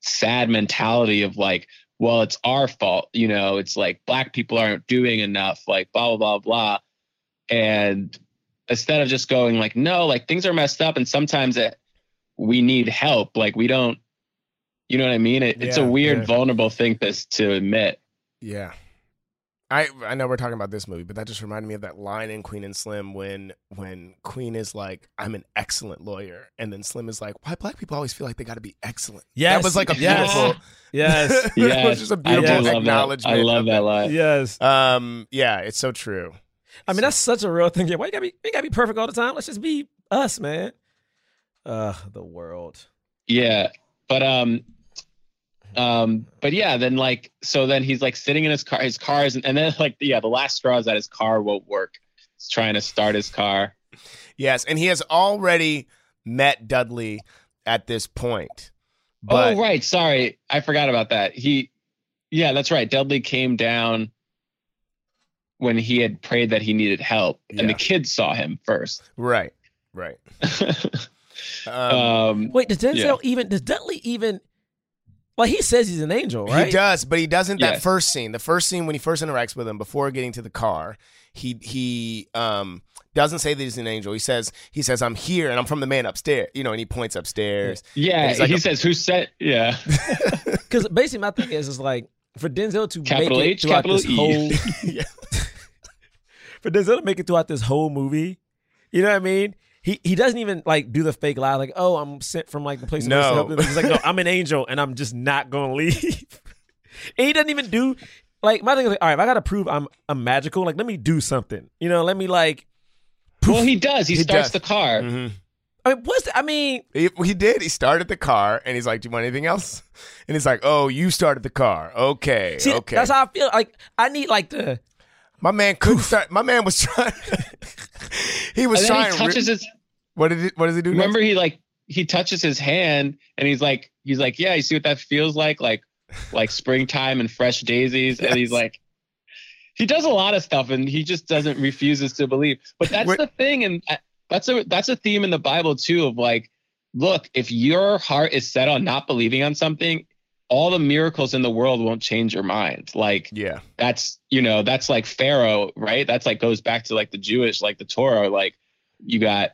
Speaker 4: sad mentality of like, well, it's our fault. You know, it's like black people aren't doing enough, like blah, blah, blah, blah. And instead of just going like, no, like things are messed up and sometimes it, we need help. Like we don't you know what I mean? It, it's a weird,
Speaker 5: yeah.
Speaker 4: vulnerable thing to to admit.
Speaker 5: Yeah. I I know we're talking about this movie, but that just reminded me of that line in Queen and Slim when when Queen is like, "I'm an excellent lawyer," and then Slim is like, "Why black people always feel like they got to be excellent?"
Speaker 6: Yes,
Speaker 5: that was like a
Speaker 6: yes,
Speaker 5: beautiful,
Speaker 6: yes. [laughs]
Speaker 5: it
Speaker 4: Yes,
Speaker 5: was just a
Speaker 4: I do
Speaker 5: beautiful
Speaker 4: love that.
Speaker 5: acknowledgement.
Speaker 4: I love that line.
Speaker 6: Yes.
Speaker 5: Um, yeah, it's so true.
Speaker 6: I mean, that's such a real thing. Yeah, why you gotta be you gotta be perfect all the time? Let's just be us, man. Uh the world.
Speaker 4: Yeah, but um, um, but yeah, then like so then he's like sitting in his car, his cars, and, and then [laughs] like yeah, the last straw is that his car won't work. He's trying to start his car.
Speaker 5: Yes, and he has already met Dudley at this point. But
Speaker 4: oh right, sorry, I forgot about that. He, yeah, that's right. Dudley came down when he had prayed that he needed help, and the kids saw him first.
Speaker 5: right, right. [laughs] Um,
Speaker 4: um,
Speaker 6: Wait, does Denzel
Speaker 4: Yeah.
Speaker 6: even does Dudley even like he says he's an angel, right?
Speaker 5: He does, but he doesn't. That
Speaker 4: Yes.
Speaker 5: first scene, the first scene when he first interacts with him before getting to the car, he he um doesn't say that he's an angel. He says he says I'm here and I'm from the man upstairs. You know, and he points upstairs.
Speaker 4: yeah,
Speaker 5: he's like
Speaker 4: he
Speaker 5: a-
Speaker 4: says, "Who said?" Yeah, [laughs]
Speaker 6: Because basically my thing is is like for Denzel to
Speaker 4: Capital
Speaker 6: make it
Speaker 4: H,
Speaker 6: throughout
Speaker 4: capital
Speaker 6: this
Speaker 4: E.
Speaker 6: whole [laughs]
Speaker 5: Yeah. [laughs]
Speaker 6: for Denzel to make it throughout this whole movie, you know what I mean? He he doesn't even like do the fake lie like, oh, I'm sent from like the place.
Speaker 5: No.
Speaker 6: No, help. he's like, no, I'm an angel and I'm just not gonna leave. [laughs] and he doesn't even do like my thing is like, all right, if I gotta prove I'm I'm magical, like let me do something. You know, let me like.
Speaker 4: well, he does. He,
Speaker 5: He
Speaker 4: starts
Speaker 5: does.
Speaker 4: the car.
Speaker 5: Mhm.
Speaker 6: I mean, what's the, I mean?
Speaker 5: He, he did. He started the car and he's like, "Do you want anything else?" [laughs] And he's like, "Oh, you started the car. Okay,
Speaker 6: See,
Speaker 5: okay."
Speaker 6: that's how I feel. Like I need like the
Speaker 5: my man couldn't start. My man was trying. [laughs] he was
Speaker 4: And then
Speaker 5: trying.
Speaker 4: he touches
Speaker 5: re-
Speaker 4: his.
Speaker 5: What did he, What does he do? next?
Speaker 4: Remember, he like he touches his hand, and he's like, he's like, yeah, you see what that feels like, like, like springtime and fresh daisies, and he's like, he does a lot of stuff, and he just doesn't refuses to believe. But that's
Speaker 5: What-
Speaker 4: the thing, and uh, that's a that's a theme in the Bible too of like, look, if your heart is set on not believing on something, all the miracles in the world won't change your mind. Like
Speaker 5: yeah,
Speaker 4: that's you know that's like Pharaoh, right? That's like goes back to like the Jewish, like the Torah. Like you got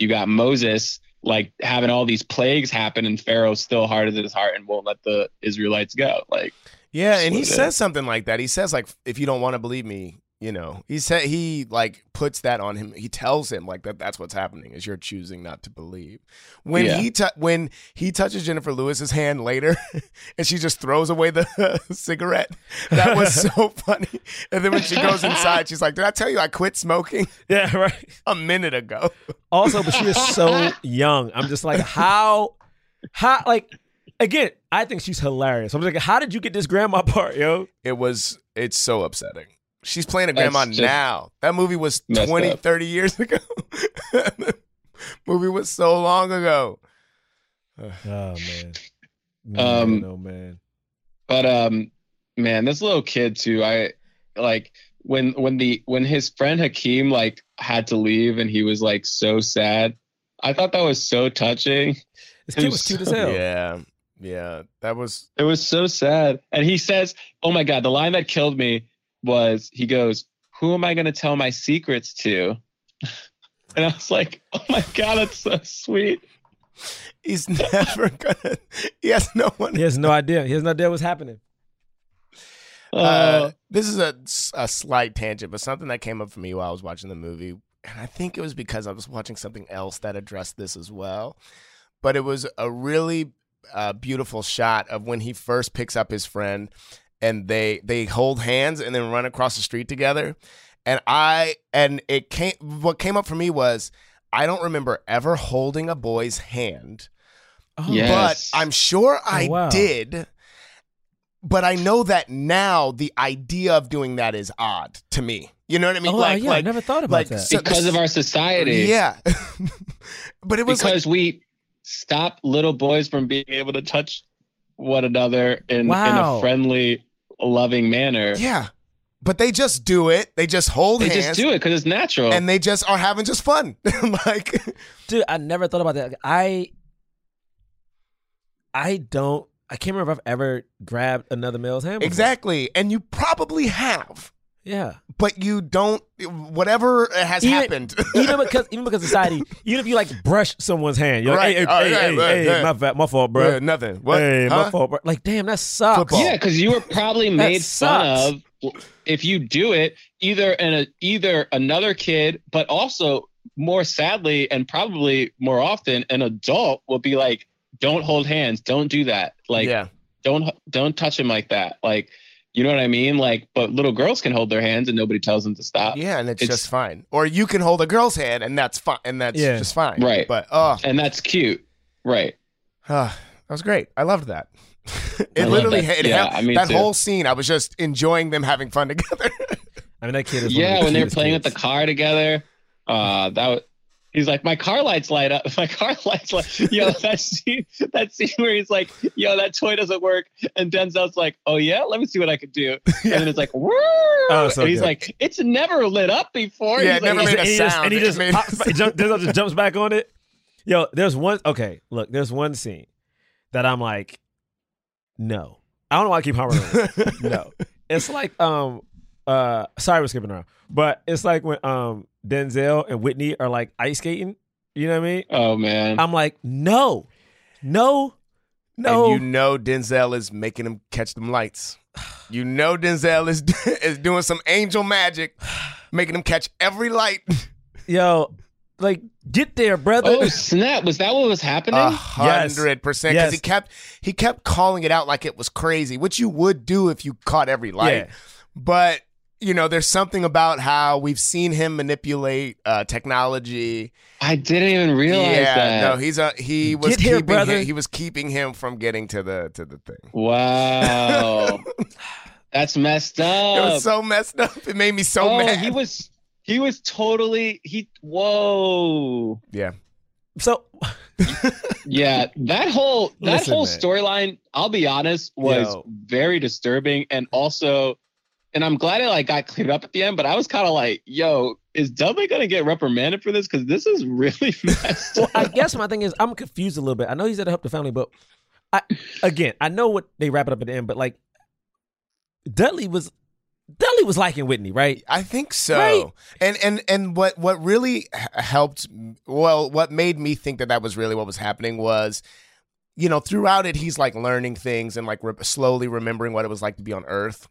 Speaker 4: you got Moses like having all these plagues happen, and Pharaoh still hardened his heart and won't let the Israelites go. Like
Speaker 5: Yeah, and he
Speaker 4: what it
Speaker 5: says something like that. He says like, if you don't want to believe me, you know, he said he like puts that on him. He tells him like that. That's what's happening is you're choosing not to believe. When
Speaker 4: Yeah.
Speaker 5: he when he touches Jenifer Lewis's hand later, [laughs] and she just throws away the [laughs] cigarette. That was [laughs] so funny. And then when she goes inside, she's like, "Did I tell you I quit smoking
Speaker 6: Yeah, right.
Speaker 5: a minute ago?"
Speaker 6: Also, but she is so young. I'm just like, how, how, like, again, I think she's hilarious. I'm just like, how did you get this grandma part, yo?
Speaker 5: It was. It's so upsetting. She's playing a grandma
Speaker 4: just
Speaker 5: now. That movie was
Speaker 4: messed
Speaker 5: 20,
Speaker 4: up.
Speaker 5: 30 years [laughs] ago. [laughs] movie was so long ago.
Speaker 6: Oh man. [sighs]
Speaker 4: Um,
Speaker 6: man, oh man.
Speaker 4: But um, man, this little kid too. I like when when the when his friend Hakeem like had to leave and he was like so sad. I thought that was so touching.
Speaker 6: This
Speaker 4: It
Speaker 6: kid
Speaker 4: was
Speaker 6: was cute as hell.
Speaker 5: Yeah. Yeah. That was
Speaker 4: It was so sad. And he says, "Oh my god, the line that killed me was he goes, "Who am I going to tell my secrets to?" [laughs] And I was like, "Oh my god, that's so sweet."
Speaker 5: he's [laughs] never gonna he has no one.
Speaker 6: He has no idea. He has no idea what's happening.
Speaker 5: Uh,
Speaker 4: Uh,
Speaker 5: this is a, a slight tangent, but something that came up for me while I was watching the movie, and I think it was because I was watching something else that addressed this as well. But it was a really uh, beautiful shot of when he first picks up his friend, and they they hold hands and then run across the street together. And I and it came. What came up for me was I don't remember ever holding a boy's hand
Speaker 6: Oh,
Speaker 4: Yes.
Speaker 5: but I'm sure oh, I
Speaker 6: wow.
Speaker 5: did. But I know that now the idea of doing that is odd to me. You know what I mean?
Speaker 6: Oh,
Speaker 5: like,
Speaker 6: yeah, I never thought about
Speaker 5: like,
Speaker 6: that.
Speaker 5: so
Speaker 4: because of our society.
Speaker 5: Yeah. [laughs] but it was like,
Speaker 4: because we stop little boys from being able to touch one another in, in a friendly, loving manner.
Speaker 5: yeah. But they just do it. They just hold it.
Speaker 4: They
Speaker 5: hands.
Speaker 4: just do it because it's natural.
Speaker 5: And they just are having just fun. [laughs] like,
Speaker 6: Dude, I never thought about that. I I don't I can't remember if I've ever grabbed another male's hand. before.
Speaker 5: exactly. And you probably have,
Speaker 6: Yeah.
Speaker 5: but you don't, whatever has
Speaker 6: Even-
Speaker 5: happened. [laughs]
Speaker 6: even because even because society, even if you like brush someone's hand, you're
Speaker 5: Right.
Speaker 6: like, hey,
Speaker 5: Oh,
Speaker 6: hey,
Speaker 5: yeah,
Speaker 6: hey,
Speaker 5: right,
Speaker 6: hey, my, fa- my fault, bro.
Speaker 5: Yeah, nothing. What?
Speaker 6: Hey,
Speaker 5: Huh?
Speaker 6: my fault, bro. Like, damn, that sucks.
Speaker 5: Football.
Speaker 4: yeah, because you were probably made fun of if you do it either in a either another kid, but also more sadly and probably more often an adult will be like, "Don't hold hands. Don't do that. Like,
Speaker 5: yeah.
Speaker 4: don't don't touch him like that. Like, you know what I mean? Like, but little girls can hold their hands and nobody tells them to stop.
Speaker 5: Yeah, and it's,
Speaker 4: It's-
Speaker 5: just fine. Or you can hold a girl's hand, and that's fine, and that's
Speaker 6: Yeah.
Speaker 5: just fine.
Speaker 4: Right.
Speaker 5: But oh,
Speaker 4: and that's cute, right?
Speaker 5: ah, [sighs] that was great. I loved that. [laughs] It
Speaker 4: love
Speaker 5: literally,
Speaker 4: that.
Speaker 5: it
Speaker 4: Yeah,
Speaker 5: helped-
Speaker 4: I mean,
Speaker 5: that
Speaker 4: too.
Speaker 5: whole scene. I was just enjoying them having fun [laughs] together.
Speaker 6: I mean, that kid is one of
Speaker 4: Yeah,
Speaker 6: the
Speaker 4: when they're playing
Speaker 6: kids.
Speaker 4: with the car together, uh, that was. He's like, my car lights light up. [laughs] My car lights light. Yo, [laughs] that scene, that scene where he's like, yo, that toy doesn't work, and Denzel's like, oh yeah, let me see what I can do. [laughs] And then it's like, Woo!
Speaker 6: Oh, so
Speaker 4: and he's
Speaker 6: good.
Speaker 4: like, it's never lit up before.
Speaker 5: Yeah,
Speaker 4: He's
Speaker 5: never
Speaker 4: like,
Speaker 5: made a
Speaker 6: and just,
Speaker 5: sound.
Speaker 6: and he just,
Speaker 5: made-
Speaker 6: pops, jump, Denzel just jumps back on it. Yo, there's one. Okay, look, there's one scene that I'm like, no. I don't know why I keep hammering. No, it's like um uh sorry we're skipping around, but it's like when um Denzel and Whitney are like ice skating. You know what I mean?
Speaker 4: Oh man,
Speaker 6: I'm like, no, no, no.
Speaker 5: And you know Denzel is making him catch them lights. You know Denzel is [laughs] is doing some angel magic, making him catch every light. [laughs]
Speaker 6: Yo, like get there, brother.
Speaker 4: oh snap! Was that what was happening?
Speaker 5: A hundred percent. Because he kept he kept calling it out like it was crazy, which you would do if you caught every light.
Speaker 6: Yeah.
Speaker 5: But you know, there's something about how we've seen him manipulate uh, technology.
Speaker 4: I didn't even realize
Speaker 5: yeah,
Speaker 4: that.
Speaker 5: no, he's a he was
Speaker 6: Get here,
Speaker 5: keeping
Speaker 6: brother.
Speaker 5: him, he was keeping him from getting to the to the thing.
Speaker 4: Wow, [laughs] that's messed up.
Speaker 5: It was so messed up. It made me so
Speaker 4: oh,
Speaker 5: mad.
Speaker 4: he was he was totally he. Whoa.
Speaker 5: yeah.
Speaker 6: so [laughs]
Speaker 4: Yeah, that whole that
Speaker 6: Listen,
Speaker 4: whole storyline, I'll be honest, was
Speaker 6: Yo.
Speaker 4: very disturbing and also and I'm glad it like got cleared up at the end, but I was kind of like, yo, is Dudley gonna get reprimanded for this? Because this is really [laughs] messed
Speaker 6: Well,
Speaker 4: up.
Speaker 6: I guess my thing is I'm confused a little bit. I know he said to help the family, but I again, I know what they wrap it up at the end, but like Dudley was Dudley was liking Whitney, right?
Speaker 5: I think so.
Speaker 6: Right.
Speaker 5: And and and what what really helped well what made me think that that was really what was happening was you know throughout it he's like learning things and like re- slowly remembering what it was like to be on earth.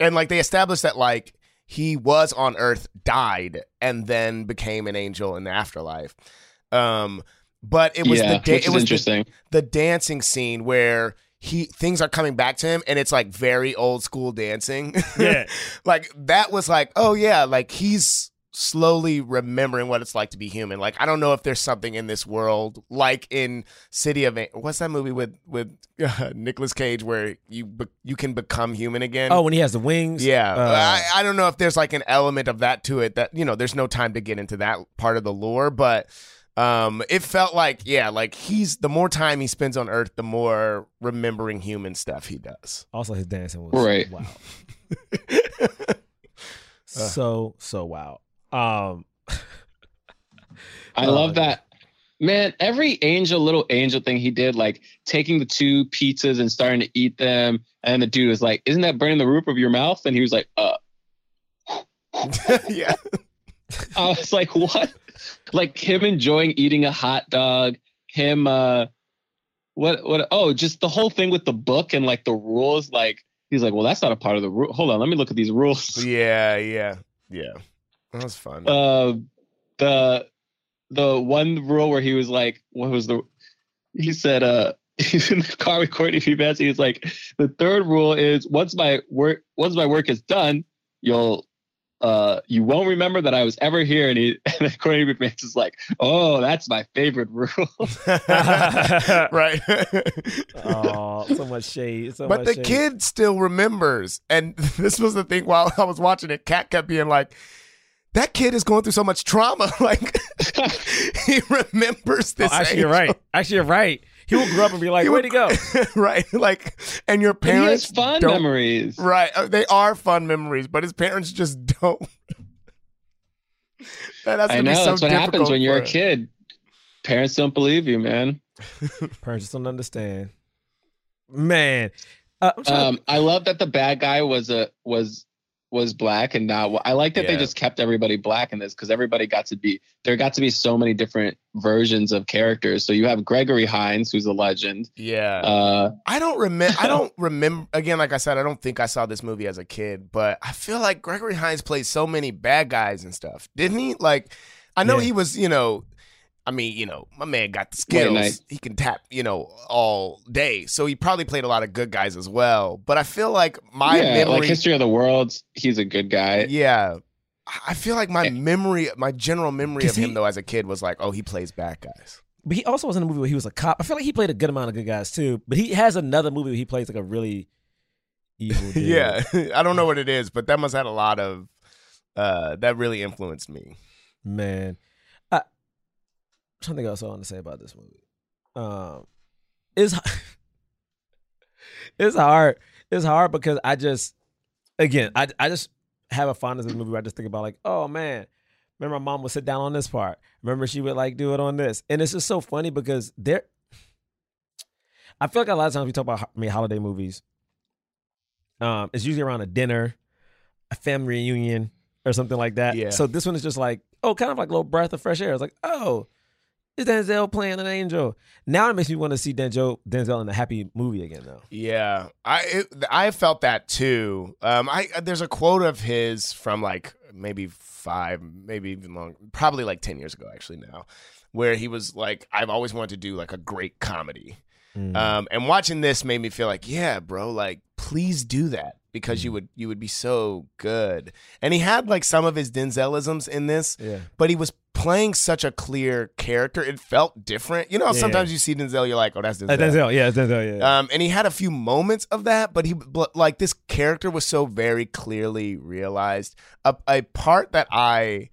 Speaker 5: And like they established that like he was on earth, died and then became an angel in the afterlife. Um but it was
Speaker 4: Yeah,
Speaker 5: the da-
Speaker 4: which
Speaker 5: it
Speaker 4: is
Speaker 5: was
Speaker 4: interesting.
Speaker 5: The, the dancing scene where he things are coming back to him and it's like very old school dancing. [laughs]
Speaker 6: Yeah.
Speaker 5: like that was like, oh yeah, like he's slowly remembering what it's like to be human. Like I don't know if there's something in this world like in City of An- what's that movie with with uh, [laughs] Nicolas Cage where you be- you can become human again.
Speaker 6: Oh, when he has the wings.
Speaker 5: Yeah,
Speaker 6: Uh,
Speaker 5: I, I don't know if there's like an element of that to it that you know. There's no time to get into that part of the lore, but um, it felt like yeah, like he's the more time he spends on Earth, the more remembering human stuff he does.
Speaker 6: Also, his dancing was
Speaker 4: Right.
Speaker 6: wow. [laughs] so so wow. Um,
Speaker 4: I
Speaker 6: Oh,
Speaker 4: love that. Man, every angel, little angel thing he did, like taking the two pizzas and starting to eat them. And the dude was like, Isn't that burning the roof of your mouth? And he was like, Uh. [laughs]
Speaker 5: yeah.
Speaker 4: I was like, What? Like him enjoying eating a hot dog, him, uh, what, what, oh, just the whole thing with the book and like the rules. Like, he's like, Well, that's not a part of the rule. Hold on, let me look at these rules.
Speaker 5: Yeah, yeah, yeah. That was fun.
Speaker 4: uh, the the one rule where he was like, what was the? He said, uh, [laughs] he's in the car with Courtney B. Vance. He's like, the third rule is once my work once my work is done, you'll uh you won't remember that I was ever here. And he [laughs] and then Courtney B. Vance is like, oh, that's my favorite rule. [laughs]
Speaker 5: right.
Speaker 6: oh, so much shade. So
Speaker 5: but
Speaker 6: much
Speaker 5: the
Speaker 6: shade.
Speaker 5: kid still remembers. And this was the thing while I was watching it, Cat kept being like, that kid is going through so much trauma. [laughs] Like [laughs] he remembers
Speaker 6: Oh,
Speaker 5: this.
Speaker 6: actually, you're right. Actually, you're right. He will grow up and be like,
Speaker 5: He
Speaker 6: "Where'd he go?" [laughs]
Speaker 5: right. Like, and your
Speaker 4: And he has
Speaker 5: parents
Speaker 4: fun
Speaker 5: don't-
Speaker 4: memories.
Speaker 5: Right. Uh, They are fun memories, but his parents just don't. That has to
Speaker 4: I
Speaker 5: be
Speaker 4: know
Speaker 5: so
Speaker 4: that's what happens when you're a
Speaker 5: for-
Speaker 4: kid. Parents don't believe you, man.
Speaker 6: Parents just don't understand. Man, uh, I'm trying
Speaker 4: Um, I love that the bad guy was a was was black and not. I like that they just kept everybody black in this because everybody got to be there. Got to be so many different versions of characters. So you have Gregory Hines, who's a legend.
Speaker 5: Yeah.
Speaker 4: Uh,
Speaker 5: I don't remember. I [laughs] don't remember. Again, like I said, I don't think I saw this movie as a kid, but I feel like Gregory Hines played so many bad guys and stuff, didn't he? Like, I know
Speaker 6: Yeah.
Speaker 5: he was, you know, I mean, you know, my man got the skills. He can tap, you know, all day. So he probably played a lot of good guys as well. But I feel like my
Speaker 4: yeah,
Speaker 5: memory,
Speaker 4: like History of the world, He's a good guy.
Speaker 5: yeah. I feel like my memory, my general memory of him
Speaker 6: he-
Speaker 5: though as a kid was like, oh, he plays bad guys.
Speaker 6: But he also was in a movie where he was a cop. I feel like he played a good amount of good guys too. But he has another movie where he plays like a really evil [laughs] dude.
Speaker 5: yeah, [laughs] I don't know what it is, but that must have had a lot of uh that really influenced me.
Speaker 6: man. Something else I want to say about this movie. Um, it's [laughs] it's hard. It's hard because I just, again, I I just have a fondness of the movie. Where I just think about like, oh man, remember my mom would sit down on this part. Remember she would like do it on this, and it's just so funny because there. I feel like a lot of times we talk about I mean holiday movies. Um, it's usually around a dinner, a family reunion, or something like that.
Speaker 5: Yeah.
Speaker 6: So this one is just like, oh, kind of like a little breath of fresh air. It's like, oh, is Denzel playing an angel? Now it makes me want to see Denzel Denzel in a happy movie again, though.
Speaker 5: Yeah, I it, I felt that too. Um, I there's a quote of his from like maybe five, maybe even long, probably like ten years ago actually now, where he was like, I've always wanted to do like a great comedy.
Speaker 6: Mm.
Speaker 5: Um, and watching this made me feel like, yeah, bro, like please do that because you would you would be so good. And he had like some of his Denzelisms in this,
Speaker 6: Yeah.
Speaker 5: but he was playing such a clear character. It felt different. You know,
Speaker 6: Yeah.
Speaker 5: sometimes you see Denzel, you're like, oh, that's Denzel.
Speaker 6: Uh, Denzel, yeah, Denzel, yeah.
Speaker 5: Um, and he had a few moments of that, but he but, like this character was so very clearly realized. A, a part that I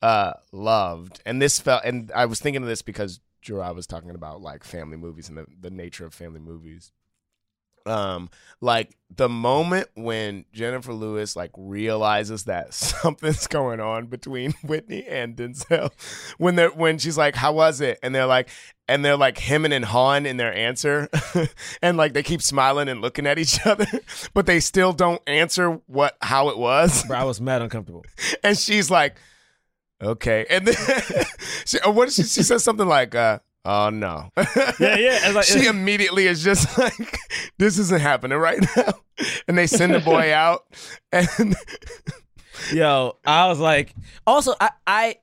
Speaker 5: uh loved, and this felt, and I was thinking of this because Jerah was talking about like family movies and the, the nature of family movies. Um, like the moment when Jenifer Lewis like realizes that [laughs] something's going on between [laughs] Whitney and Denzel, when they're when she's like, "How was it?" and they're like, and they're like hemming and hawing in their answer, [laughs] and like they keep smiling and looking at each other, but they still don't answer what how it was.
Speaker 6: Bro, I was mad uncomfortable.
Speaker 5: and she's like, "Okay," and then she, what she, she says something like, uh, "Oh no."
Speaker 6: Yeah, yeah. It's like- [laughs]
Speaker 5: she immediately is just [laughs] like, "This isn't happening right now," [laughs] and they send the boy out, and
Speaker 6: Yo, I was like, also, I, I,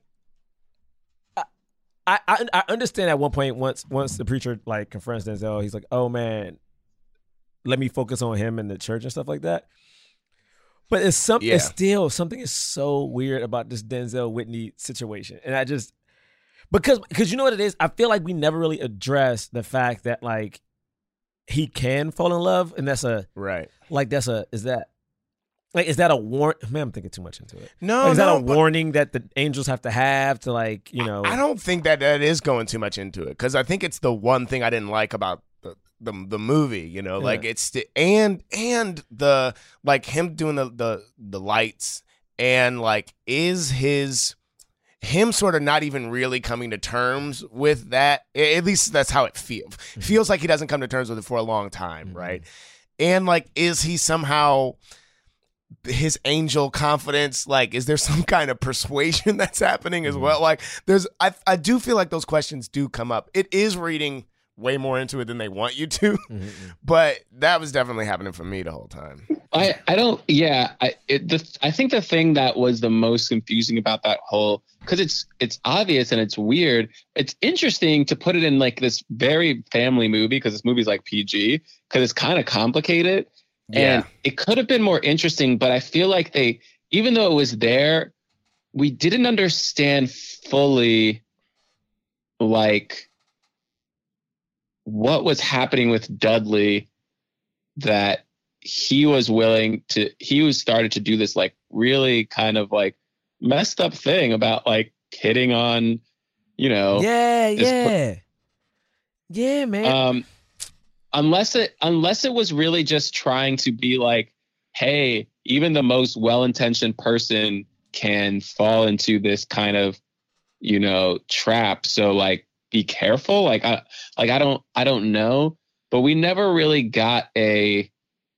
Speaker 6: I, I, I understand at one point once, once the preacher like confronts Denzel, he's like, "Oh man, let me focus on him and the church and stuff like that." But it's something. It's
Speaker 5: Yeah.
Speaker 6: still something is so weird about this Denzel Whitney situation, and I just because because you know what it is. I feel like we never really addressed the fact that like he can fall in love, and that's a
Speaker 5: right.
Speaker 6: like that's a is that like is that a warn? Man, I'm thinking too much into it.
Speaker 5: No,
Speaker 6: Like, is that a warning that the angels have to have to like you know?
Speaker 5: I don't think that that is going too much into it because I think it's the one thing I didn't like about the the, the movie. You know, like it's the, and and the like him doing the the the lights and like is his him sort of not even really coming to terms with that. At least that's how it feels.
Speaker 6: Mm-hmm.
Speaker 5: Feels like he doesn't come to terms with it for a long time, right? And like, is he somehow his angel confidence like is there [laughs] some kind of persuasion that's happening
Speaker 6: Mm-hmm.
Speaker 5: as well like there's I, I do feel like those questions do come up it is reading way more into it than they want you to
Speaker 6: Mm-hmm.
Speaker 5: but that was definitely happening for me the whole time
Speaker 4: I, I don't yeah I it, the I think the thing that was the most confusing about that whole because it's it's obvious and it's weird it's interesting to put it in like this very family movie because this movie's like PG because it's kind of complicated and it could have been more interesting but I feel like they even though it was there we didn't understand fully like what was happening with Dudley that he was willing to he was started to do this like really kind of like messed up thing about like hitting on you know
Speaker 6: yeah,
Speaker 4: per-
Speaker 6: yeah, yeah, man.
Speaker 4: um unless it unless it was really just trying to be like hey even the most well-intentioned person can fall into this kind of you know trap. So like be careful. Like i like i don't i don't know. But we never really got a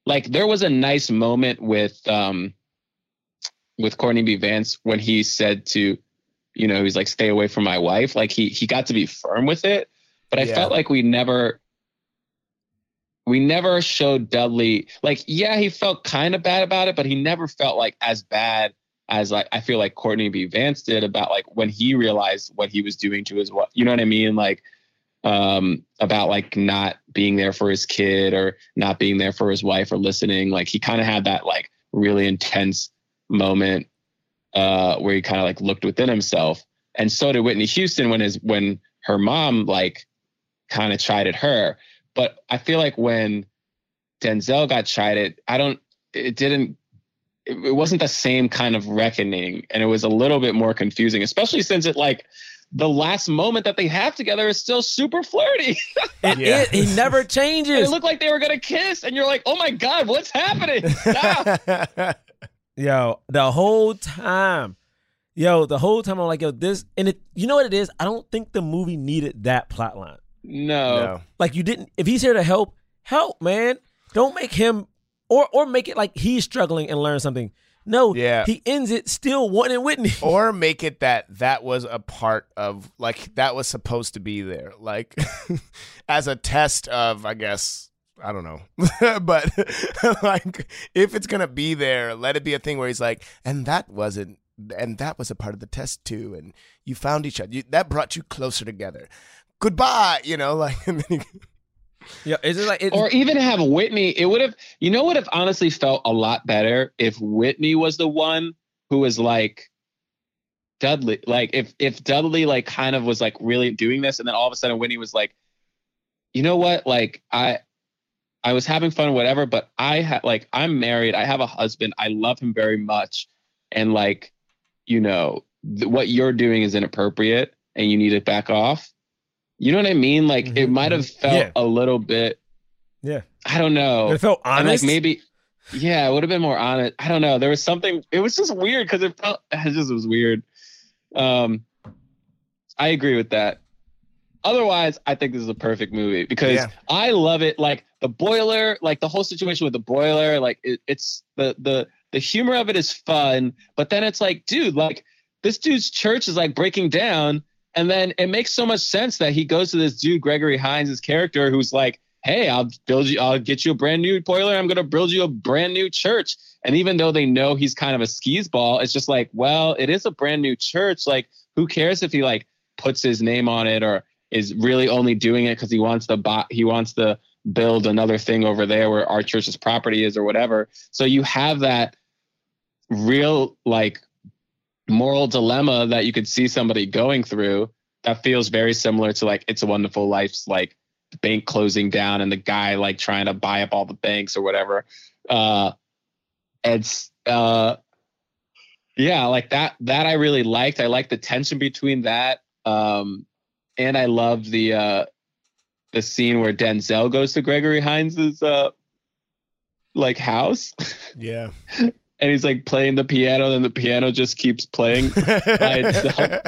Speaker 4: like there was a nice moment with um with Courtney B. Vance when he said to, you know, he's like, stay away from my wife. Like he he got to be firm with it. But I
Speaker 5: Yeah.
Speaker 4: felt like we never we never showed Dudley like, yeah, he felt kind of bad about it, but he never felt like as bad as like I feel like Courtney B. Vance did about like when he realized what he was doing to his wife. You know what I mean? Like um about like not being there for his kid or not being there for his wife or listening. Like he kind of had that like really intense moment uh where he kind of like looked within himself. And so did Whitney Houston when his when her mom like kind of chided her. But I feel like when Denzel got chided I don't it didn't it, it wasn't the same kind of reckoning. And it was a little bit more confusing especially since it like the last moment that they have together is still super flirty. [laughs]
Speaker 6: It is- he never changes.
Speaker 4: it looked like they were gonna kiss, and you're like, "Oh my god, what's happening?" [laughs]
Speaker 6: Yo, the whole time, yo, the whole time I'm like, yo, this, and it, you know what it is? I don't think the movie needed that plot line.
Speaker 4: no.
Speaker 6: Like you didn't. If he's here to help, help, man. Don't make him, or or make it like he's struggling and learn something. No,
Speaker 5: Yeah.
Speaker 6: he ends it still wanting Whitney. [laughs]
Speaker 5: or make it that that was a part of like that was supposed to be there like [laughs] as a test of i guess i don't know [laughs] but like if it's gonna be there let it be a thing where he's like and that wasn't and that was a part of the test too and you found each other you, that brought you closer together goodbye you know like and then he-
Speaker 6: Yeah, is it like
Speaker 4: or even have Whitney. It would have, you know, would have honestly felt a lot better if Whitney was the one who was like Dudley. Like if if Dudley like kind of was like really doing this, and then all of a sudden Whitney was like, you know what, like I. I was having fun, whatever, but I had like I'm married. I have a husband. I love him very much, and like, you know, th- what you're doing is inappropriate, and you need to back off. You know what I mean? Like it might have felt
Speaker 6: Yeah.
Speaker 4: a little bit
Speaker 6: yeah,
Speaker 4: I don't know.
Speaker 6: It felt
Speaker 4: And,
Speaker 6: honest.
Speaker 4: like maybe, yeah, it would have been more honest. I don't know. There was something. It was just weird because it felt. [laughs] It just was weird. Um, I agree with that. Otherwise, I think this is a perfect movie because
Speaker 5: Yeah.
Speaker 4: I love it. Like the boiler, like the whole situation with the boiler, like it, it's the the the humor of it is fun, but then it's like, dude, like this dude's church is like breaking down, and then it makes so much sense that he goes to this dude Gregory Hines' character who's like, hey, I'll build you, I'll get you a brand new boiler. I'm gonna build you a brand new church. And even though they know he's kind of a skis ball, it's just like, well, it is a brand new church. Like, who cares if he like puts his name on it or is really only doing it because he wants to buy, he wants to build another thing over there where our church's property is or whatever. So you have that real like moral dilemma that you could see somebody going through that feels very similar to like It's a Wonderful Life's like bank closing down and the guy like trying to buy up all the banks or whatever. Uh it's uh yeah, like that that I really liked. I liked the tension between that. Um and I love the uh the scene where Denzel goes to Gregory Hines's uh like house
Speaker 5: Yeah. [laughs]
Speaker 4: and he's like playing the piano and the piano just keeps playing by itself.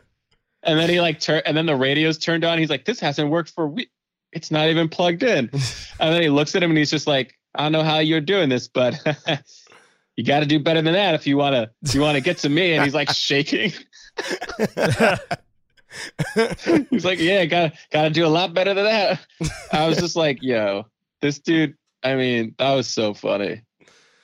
Speaker 4: [laughs] And then he like turn and then the radio's turned on. He's like, this hasn't worked for we it's not even plugged in. [laughs] and then he looks at him and he's just like, I don't know how you're doing this, but [laughs] you got to do better than that if you want to if you want to get to me. And he's like shaking. he's like, yeah, got got to do a lot better than that. I was just like, yo, this dude. I mean, that was so funny.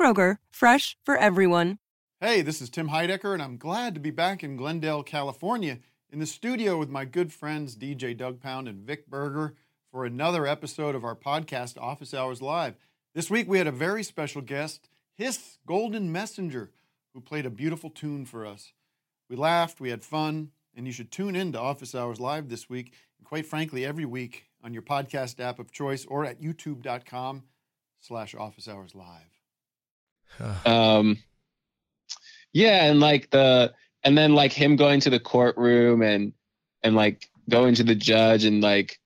Speaker 2: Kroger, fresh for everyone.
Speaker 11: Hey, this is Tim Heidecker, and I'm glad to be back in Glendale, California, in the studio with my good friends DJ Doug Pound and Vic Berger for another episode of our podcast, Office Hours Live. This week we had a very special guest, Hiss Golden Messenger, who played a beautiful tune for us. We laughed, we had fun, and you should tune in to Office Hours Live this week, and quite frankly, every week on your podcast app of choice or at youtube.com slash office hours live. [sighs]
Speaker 4: um yeah and like the and then like him going to the courtroom and and like going to the judge and like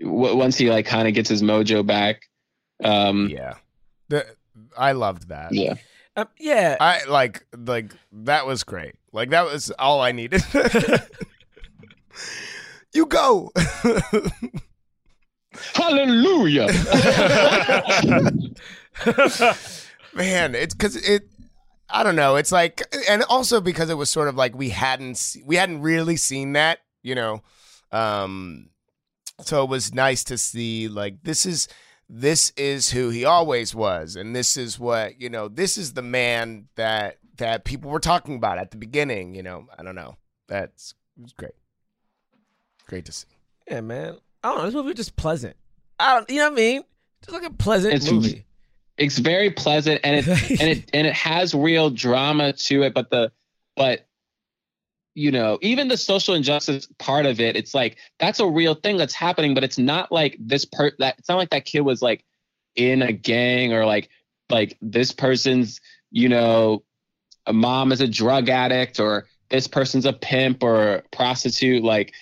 Speaker 4: w- once he like kind of gets his mojo back um
Speaker 5: yeah the, I loved that.
Speaker 4: yeah
Speaker 6: Um, yeah.
Speaker 5: I like like that was great. Like that was all I needed. [laughs] you go.
Speaker 4: hallelujah [laughs] [laughs]
Speaker 5: Man, it's cuz it I don't know. It's like and also because it was sort of like we hadn't we hadn't really seen that, you know. Um so it was nice to see like this is this is who he always was and this is what, you know, this is the man that that people were talking about at the beginning, you know. I don't know. That's it great. Great to see.
Speaker 6: Yeah, man. I don't know. This movie was just pleasant. I don't. You know what I mean? Just like a pleasant
Speaker 4: It's-
Speaker 6: movie.
Speaker 4: It's very pleasant and it [laughs] and it and it has real drama to it but the but you know even the social injustice part of it it's like that's a real thing that's happening but it's not like this per that it's not like that kid was like in a gang or like like this person's you know a mom is a drug addict or this person's a pimp or a prostitute. Like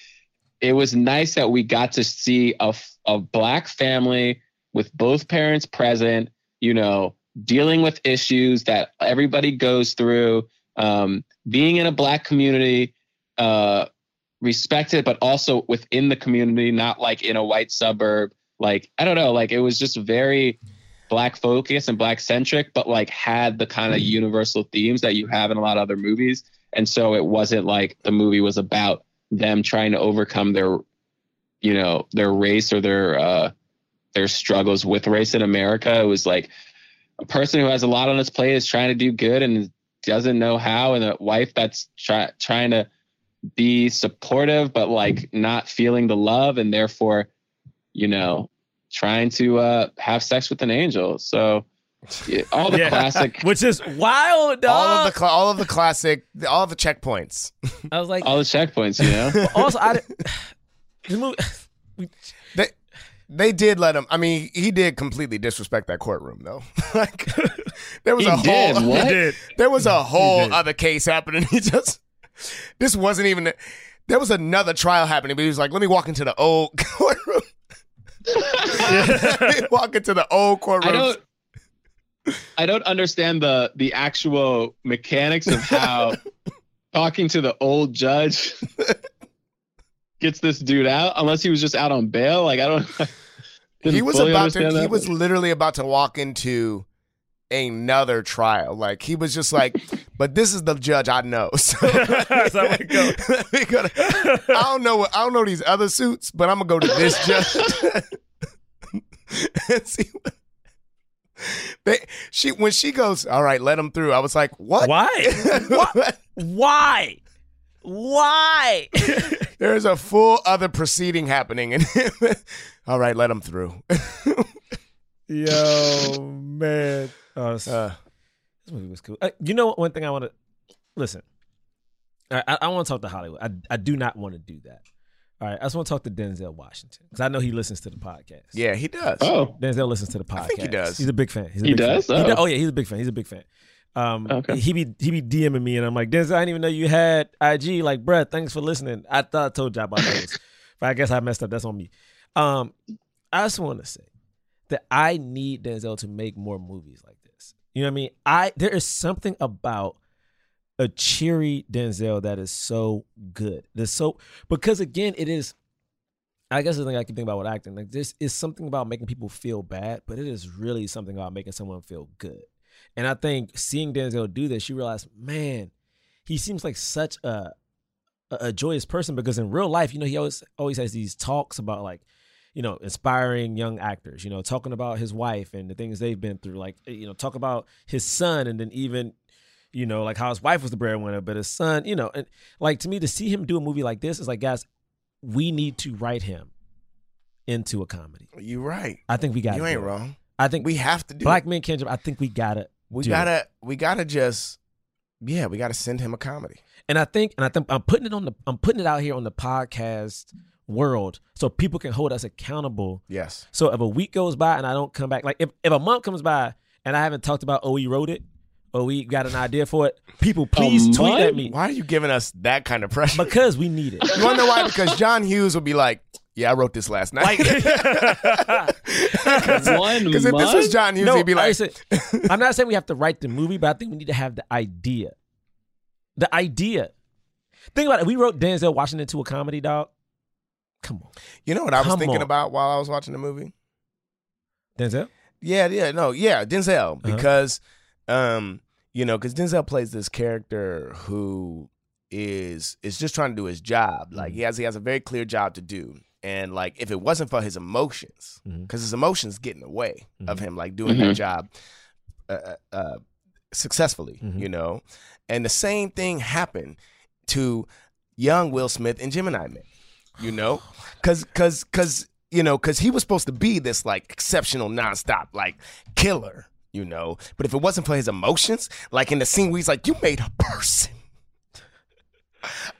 Speaker 4: it was nice that we got to see a, a black family with both parents present you know, dealing with issues that everybody goes through, um, being in a black community, uh, respected, but also within the community, not like in a white suburb. Like, I don't know, like it was just very black focused and black centric, but like had the kind of universal themes that you have in a lot of other movies. And so it wasn't like the movie was about them trying to overcome their, you know, their race or their, uh, their struggles with race in America. It was like a person who has a lot on his plate is trying to do good and doesn't know how, and a wife that's try, trying to be supportive but like not feeling the love, and therefore, you know, trying to uh, have sex with an angel. So yeah, all the [laughs]
Speaker 6: Yeah.
Speaker 4: classic, [laughs]
Speaker 6: which is wild, dog.
Speaker 5: All of the cla- all of the classic, all of the checkpoints.
Speaker 6: I was like,
Speaker 4: all the checkpoints. You know, [laughs]
Speaker 6: also, I [sighs] this movie,
Speaker 5: They they did let him. I mean, he did completely disrespect that courtroom though. [laughs] like there was
Speaker 4: He
Speaker 5: a whole
Speaker 4: what?
Speaker 6: He did.
Speaker 5: there was a whole other case happening. [laughs] He just this wasn't even. There was another trial happening, but he was like, "Let me walk into the old [laughs] courtroom." Let me walk into the old courtroom.
Speaker 4: I don't. I don't understand the the actual mechanics of how talking to the old judge gets this dude out, unless he was just out on bail. Like I don't. [laughs] didn't
Speaker 5: he was about to.
Speaker 4: understand
Speaker 5: He
Speaker 4: that.
Speaker 5: was literally about to walk into another trial. Like he was just like, [laughs] but this is the judge I know. [laughs] So
Speaker 6: That's how it go.
Speaker 5: let me go to- I don't know. what- I don't know these other suits, but I'm gonna go to this judge and see. What, they, she when she goes, all right, let him through. I was like, what?
Speaker 6: Why? What? Why? Why? [laughs]
Speaker 5: There's a full other proceeding happening, and [laughs] all right, let him through. [laughs]
Speaker 6: Yo, man. Oh, this,
Speaker 5: Uh,
Speaker 6: this movie was cool. Uh, you know what? One thing I want to listen. I, I, I want to talk to Hollywood. I, I do not want to do that. All right, I just want to talk to Denzel Washington because I know he listens to the podcast.
Speaker 5: yeah, he does.
Speaker 4: Oh,
Speaker 6: Denzel listens to the podcast.
Speaker 5: I think he does.
Speaker 6: He's a big fan. He's a
Speaker 4: He
Speaker 6: big fan.
Speaker 4: does?
Speaker 6: He
Speaker 4: Oh.
Speaker 6: do- oh yeah, he's a big fan. He's a big fan. Um,
Speaker 4: Okay.
Speaker 6: he be he be DMing me and I'm like Denzel, I didn't even know you had IG. Like, bruh, thanks for listening. I thought I told you about those, [laughs] but I guess I messed up. That's on me. Um, I just want to say that I need Denzel to make more movies like this. You know what I mean? I there is something about a cheery Denzel that is so good. There's so because again, it is. I guess the thing I can think about with acting, like this is something about making people feel bad, but it is really something about making someone feel good. And I think seeing Denzel do this, you realize, man, he seems like such a a, joyous person because in real life, you know, he always always has these talks about like, you know, inspiring young actors, you know, talking about his wife and the things they've been through, like, you know, talk about his son and then even, you know, like how his wife was the breadwinner, but his son, you know, and like to me to see him do a movie like this is like, guys, we need to write him into a comedy.
Speaker 5: You're right.
Speaker 6: I think we got
Speaker 5: You ain't wrong.
Speaker 6: I think
Speaker 5: We have to do.
Speaker 6: Black
Speaker 5: it.
Speaker 6: Men Can't Jump. I think we gotta.
Speaker 5: We
Speaker 6: do it.
Speaker 5: gotta. We gotta just. Yeah, we gotta send him a comedy.
Speaker 6: And I think, and I think I'm putting it on the, I'm putting it out here on the podcast world so people can hold us accountable.
Speaker 5: Yes.
Speaker 6: So if a week goes by and I don't come back, like if, if a month comes by and I haven't talked about, oh, we wrote it, or we got an idea for it, people please tweet
Speaker 5: month?
Speaker 6: at me
Speaker 5: Why are you giving us that kind of pressure?
Speaker 6: because we need it.
Speaker 5: You wanna know why? Because John Hughes will be like, "Yeah, I wrote this last night." [laughs]
Speaker 4: One
Speaker 5: Because if this was
Speaker 4: month?
Speaker 5: John Hughes,
Speaker 6: no,
Speaker 5: he'd be
Speaker 6: I
Speaker 5: like,
Speaker 6: said, I'm not saying we have to write the movie, but I think we need to have the idea. The idea. Think about it. We wrote Denzel Washington to a comedy, dog. Come on,
Speaker 5: "You know what I was
Speaker 6: Come
Speaker 5: thinking
Speaker 6: on.
Speaker 5: about while I was watching the movie?"
Speaker 6: Denzel.
Speaker 5: Yeah, yeah, no, yeah, Denzel
Speaker 6: Uh-huh.
Speaker 5: because, um, you know, because Denzel plays this character who is is just trying to do his job. Like he has he has a very clear job to do, and like if it wasn't for his emotions, because his emotions get in the way of him like doing that job uh, uh, uh, successfully,
Speaker 6: Mhm.
Speaker 5: you know, and the same thing happened to young Will Smith and Gemini Man, you [sighs] know, because because because you know because he was supposed to be this like exceptional nonstop like killer, you know, but if it wasn't for his emotions, like in the scene where he's like, "You made a person."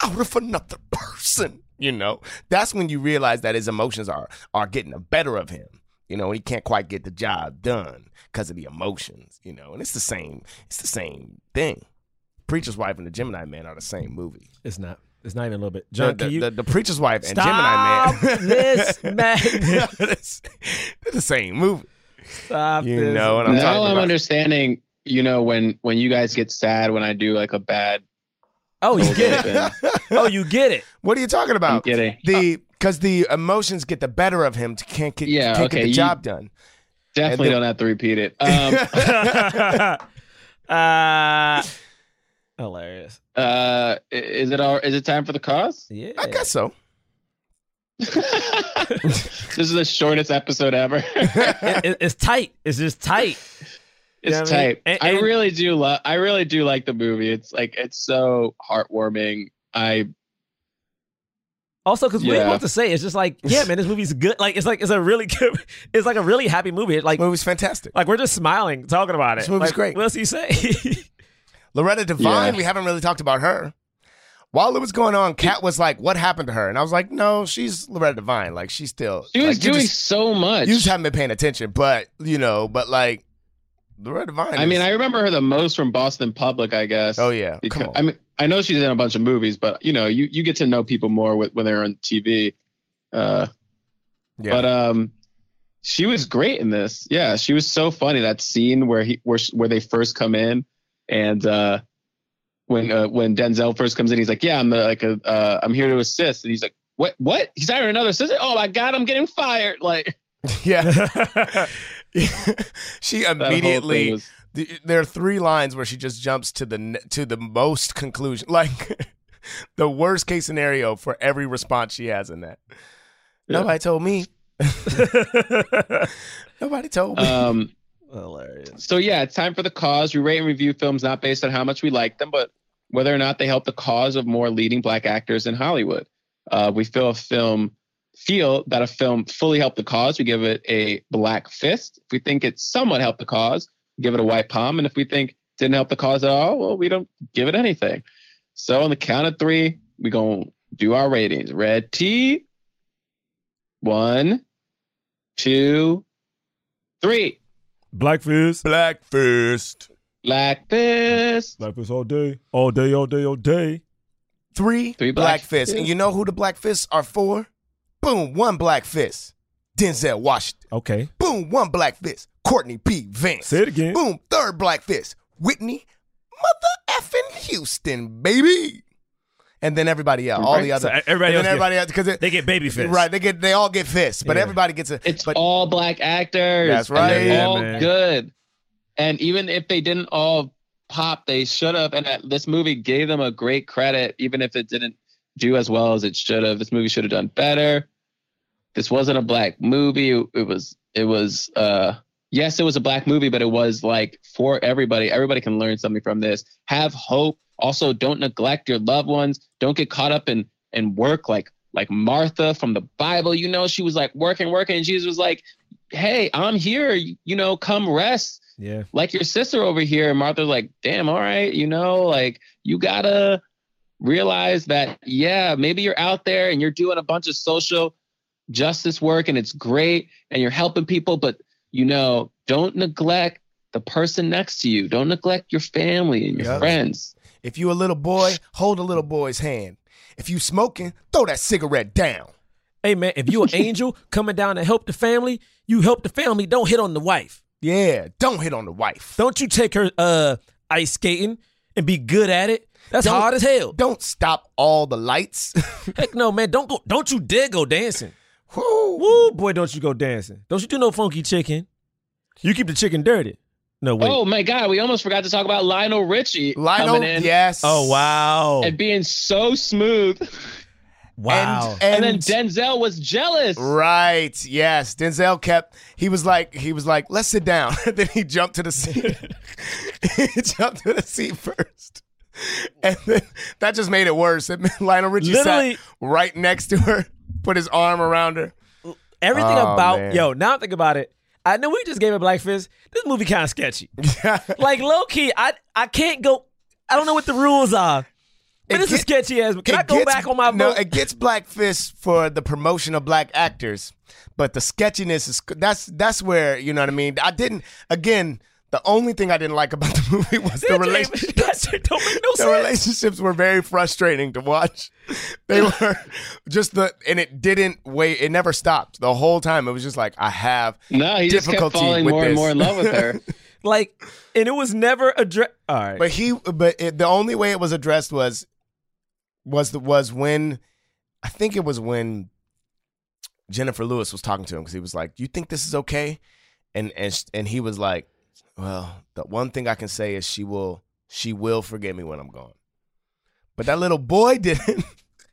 Speaker 5: out of another person. You know, that's when you realize that his emotions are are getting the better of him. You know, he can't quite get the job done because of the emotions. You know, and it's the same. It's the same thing. Preacher's Wife and the Gemini Man are the same movie.
Speaker 6: It's not. It's not even a little bit.
Speaker 5: The,
Speaker 6: John,
Speaker 5: the,
Speaker 6: can you
Speaker 5: the, the Preacher's Wife and
Speaker 6: Stop
Speaker 5: Gemini Man. [laughs]
Speaker 6: this madness. [laughs]
Speaker 5: It's- they're the same movie.
Speaker 6: stop
Speaker 5: You
Speaker 6: this?
Speaker 5: know what I'm
Speaker 4: now
Speaker 5: talking
Speaker 4: I'm
Speaker 5: about.
Speaker 4: understanding. You know when when you guys get sad when I do like a bad.
Speaker 6: Oh, you get it. [laughs] oh, you get it.
Speaker 5: What are you talking
Speaker 4: I'm
Speaker 5: about?
Speaker 4: kidding.
Speaker 5: The because the emotions get the better of him. To can't get
Speaker 4: Yeah,
Speaker 5: can't
Speaker 4: okay,
Speaker 5: get the
Speaker 4: you-
Speaker 5: job done.
Speaker 4: Definitely
Speaker 5: And the-
Speaker 4: don't have to repeat it. [laughs] Um, [laughs]
Speaker 6: uh, hilarious.
Speaker 4: uh, is it all? Is it time for the cause?
Speaker 6: Yeah.
Speaker 5: I guess so.
Speaker 4: this is the shortest episode ever.
Speaker 6: It- it- it's tight. It's just tight.
Speaker 4: It's
Speaker 6: Yeah, I mean,
Speaker 4: tight.
Speaker 6: and-
Speaker 4: I really do love. I really do like the movie. It's like it's so heartwarming. I
Speaker 6: Also, because we didn't
Speaker 4: Yeah.
Speaker 6: know to say. It's just like, [laughs] yeah, man, this movie's good. Like, it's like it's a really [laughs] good. It's like a really happy movie. Like,
Speaker 5: it was fantastic.
Speaker 6: Like we're just smiling talking about it.
Speaker 5: This movie's
Speaker 6: Like,
Speaker 5: great.
Speaker 6: What else do you say? [laughs]
Speaker 5: Loretta Devine,
Speaker 6: Yeah.
Speaker 5: we haven't really talked about her. While it was going on, Kat was like, "What happened to her?" And I was like, "No, she's Loretta Devine. Like she's still
Speaker 4: She was
Speaker 5: like,
Speaker 4: doing
Speaker 5: just-
Speaker 4: so much.
Speaker 5: You just haven't been paying attention, but you know, but like Loretta Devine.
Speaker 4: I mean, I remember her the most from Boston Public, I guess.
Speaker 5: Oh, yeah.
Speaker 4: Because,
Speaker 5: Come on.
Speaker 4: I mean, I know she's in a bunch of movies, but you know, you, you get to know people more with, when they're on TV. Uh,
Speaker 5: Yeah.
Speaker 4: But um, she was great in this. Yeah, she was so funny. That scene where he where where they first come in, and uh, when uh, when Denzel first comes in, he's like, "Yeah, I'm uh, like a uh, I'm here to assist," and he's like, "What? What? He's hiring another assistant? Oh my god, I'm getting fired!" Like, [laughs]
Speaker 5: yeah. [laughs] [laughs] she immediately.
Speaker 4: was-
Speaker 5: th- there are three lines where she just jumps to the to the most conclusion, [laughs] like the worst case scenario for every response she has in that. Nobody told me. [laughs] Nobody told me.
Speaker 4: Um,
Speaker 6: Hilarious.
Speaker 4: So yeah, it's time for the cause. We rate and review films not based on how much we like them, but whether or not they help the cause of more leading black actors in Hollywood. Uh, we feel a film feel that a film fully helped the cause. We give it a black fist. If we think it somewhat helped the cause, we give it a white palm. And if we think it didn't help the cause at all, well, we don't give it anything. So on the count of three, we gonna do our ratings. Red T. One, two, three.
Speaker 6: Black fist.
Speaker 5: Black fist.
Speaker 4: Black fist.
Speaker 6: Black fist all day. All day, all day, all day.
Speaker 5: Three,
Speaker 4: Three
Speaker 5: black,
Speaker 4: black
Speaker 5: fists. And you know who the black fists are for? Boom, one black fist. Denzel Washington.
Speaker 6: Okay.
Speaker 5: Boom, one black fist. Courtney B. Vance.
Speaker 6: Say it again.
Speaker 5: Boom, third black fist. Whitney mother effing Houston, baby. And then everybody else, all the other,
Speaker 6: So everybody else
Speaker 5: everybody
Speaker 6: get-
Speaker 5: else because
Speaker 6: they get baby fists.
Speaker 5: right? They get, they all get fists, but
Speaker 6: Yeah.
Speaker 5: everybody gets a.
Speaker 4: It's
Speaker 5: but
Speaker 4: all black actors.
Speaker 5: That's
Speaker 4: and
Speaker 5: right.
Speaker 4: they're
Speaker 5: Yeah,
Speaker 4: all
Speaker 6: man.
Speaker 4: good. And even if they didn't all pop, they should have. And uh, this movie gave them a great credit, even if it didn't do as well as it should have. This movie should have done better. This wasn't a black movie. It was. It was. uh Yes, it was a black movie, but it was like for everybody. Everybody can learn something from this. Have hope. Also, don't neglect your loved ones. Don't get caught up in in work like like Martha from the Bible. You know, she was like working, working, and Jesus was like, "Hey, I'm here. You, you know, come rest."
Speaker 6: Yeah.
Speaker 4: Like your sister over here. And Martha's like, "Damn, all right. You know, like you gotta realize that. Yeah, maybe you're out there and you're doing a bunch of social justice work, and it's great, and you're helping people, but you know, don't neglect." The person next to you. Don't neglect your family and your
Speaker 5: Yep.
Speaker 4: friends.
Speaker 5: if you're a little boy, hold a little boy's hand. If you smoking, throw that cigarette down.
Speaker 6: Hey man, if you an angel [laughs] coming down to help the family, you help the family. Don't hit on the wife.
Speaker 5: Yeah, don't hit on the wife.
Speaker 6: Don't you take her uh ice skating and be good at it. That's
Speaker 5: Don't-
Speaker 6: hard as hell.
Speaker 5: Don't stop all the lights. [laughs]
Speaker 6: Heck no, man. Don't go. Don't you dare go dancing.
Speaker 5: Woo.
Speaker 6: Woo, boy, don't you go dancing. Don't you do no funky chicken. You keep the chicken dirty. No way.
Speaker 4: Oh my God, we almost forgot to talk about Lionel Richie
Speaker 5: Lionel,
Speaker 4: coming in
Speaker 5: yes.
Speaker 6: Oh wow.
Speaker 4: and being so smooth. [laughs]
Speaker 6: wow.
Speaker 4: And, then Denzel was jealous.
Speaker 5: Right. Yes. Denzel kept. He was like. He was like. Let's sit down. [laughs] then he jumped to the seat. [laughs] he jumped to the seat first, and then that just made it worse. It Lionel Richie
Speaker 6: Literally-
Speaker 5: sat right next to her, put his arm around her.
Speaker 6: Everything
Speaker 5: Oh,
Speaker 6: about
Speaker 5: man.
Speaker 6: yo. Now I think about it. I know we just gave it Black Fist. This movie kind of sketchy. [laughs] like low key, I I can't go. I don't know what the rules are. But
Speaker 5: It
Speaker 6: this is
Speaker 5: get-
Speaker 6: sketchy as. Can
Speaker 5: It
Speaker 6: I go
Speaker 5: gets-
Speaker 6: back on my
Speaker 5: no? It gets Black Fist for the promotion of black actors, but the sketchiness is that's that's where you know what I mean. I didn't again. The only thing I didn't like about [laughs] the movie was the
Speaker 6: That
Speaker 5: relationship.
Speaker 6: That don't make no
Speaker 5: the relationships were very frustrating to watch. They were just the and it didn't wait. It never stopped the whole time. It was just like I have
Speaker 4: No, he just kept
Speaker 5: difficulty
Speaker 4: falling
Speaker 5: with
Speaker 4: more and more in love with her. [laughs]
Speaker 6: Like, and it was never addressed. All right.
Speaker 5: But he, but it, the only way it was addressed was was the was when I think it was when Jenifer Lewis was talking to him because he was like, "You think this is okay?" And and sh- and he was like, "Well, the one thing I can say is she will she will forgive me when I'm gone." But that little boy didn't.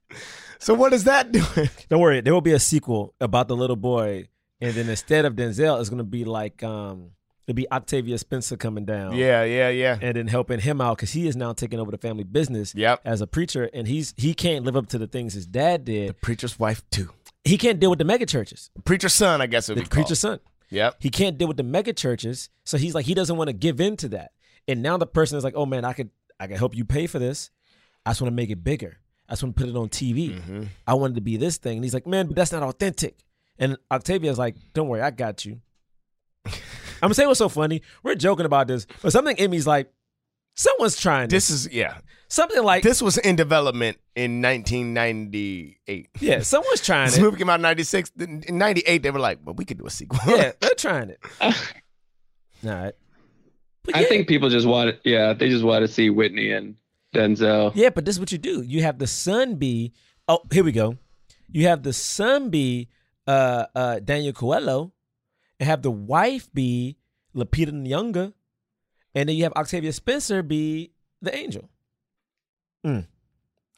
Speaker 5: [laughs] so what is that doing? [laughs]
Speaker 6: Don't worry, there will be a sequel about the little boy, and then instead of Denzel, it's gonna be like um, to be Octavia Spencer coming down.
Speaker 5: Yeah, yeah, yeah.
Speaker 6: And then helping him out because he is now taking over the family business
Speaker 5: yep.
Speaker 6: as a preacher, and he's he can't live up to the things his dad did.
Speaker 5: The preacher's wife too.
Speaker 6: He can't deal with the mega churches.
Speaker 5: Preacher's son, I guess it
Speaker 6: the
Speaker 5: would be
Speaker 6: preacher's
Speaker 5: called.
Speaker 6: son.
Speaker 5: Yep.
Speaker 6: He can't deal with the mega churches, so he's like he doesn't want to give in to that. And now the person is like, "Oh man, I could I could help you pay for this. I just want to make it bigger. I just want to put it on TV.
Speaker 5: Mm-hmm.
Speaker 6: I wanted to be this thing." And he's like, "Man, but that's not authentic." And Octavia's like, "Don't worry, I got you." [laughs] I'm gonna say what's so funny. We're joking about this, but something in me's like, someone's trying.
Speaker 5: This is yeah.
Speaker 6: Something like
Speaker 5: this was in development in 1998.
Speaker 6: Yeah, someone's trying
Speaker 5: this
Speaker 6: it.
Speaker 5: movie came out in 96. In 98, they were like, well, we could do a sequel.
Speaker 6: Yeah, [laughs] they're trying it. All right. But
Speaker 4: I
Speaker 6: yeah.
Speaker 4: think people just want, yeah, they just want to see Whitney and Denzel.
Speaker 6: Yeah, but this is what you do. You have the son be. Oh, here we go. You have the son be uh, uh, Daniel Kaluuya, and have the wife be Lupita Nyong'o, and then you have Octavia Spencer be the angel. Mm.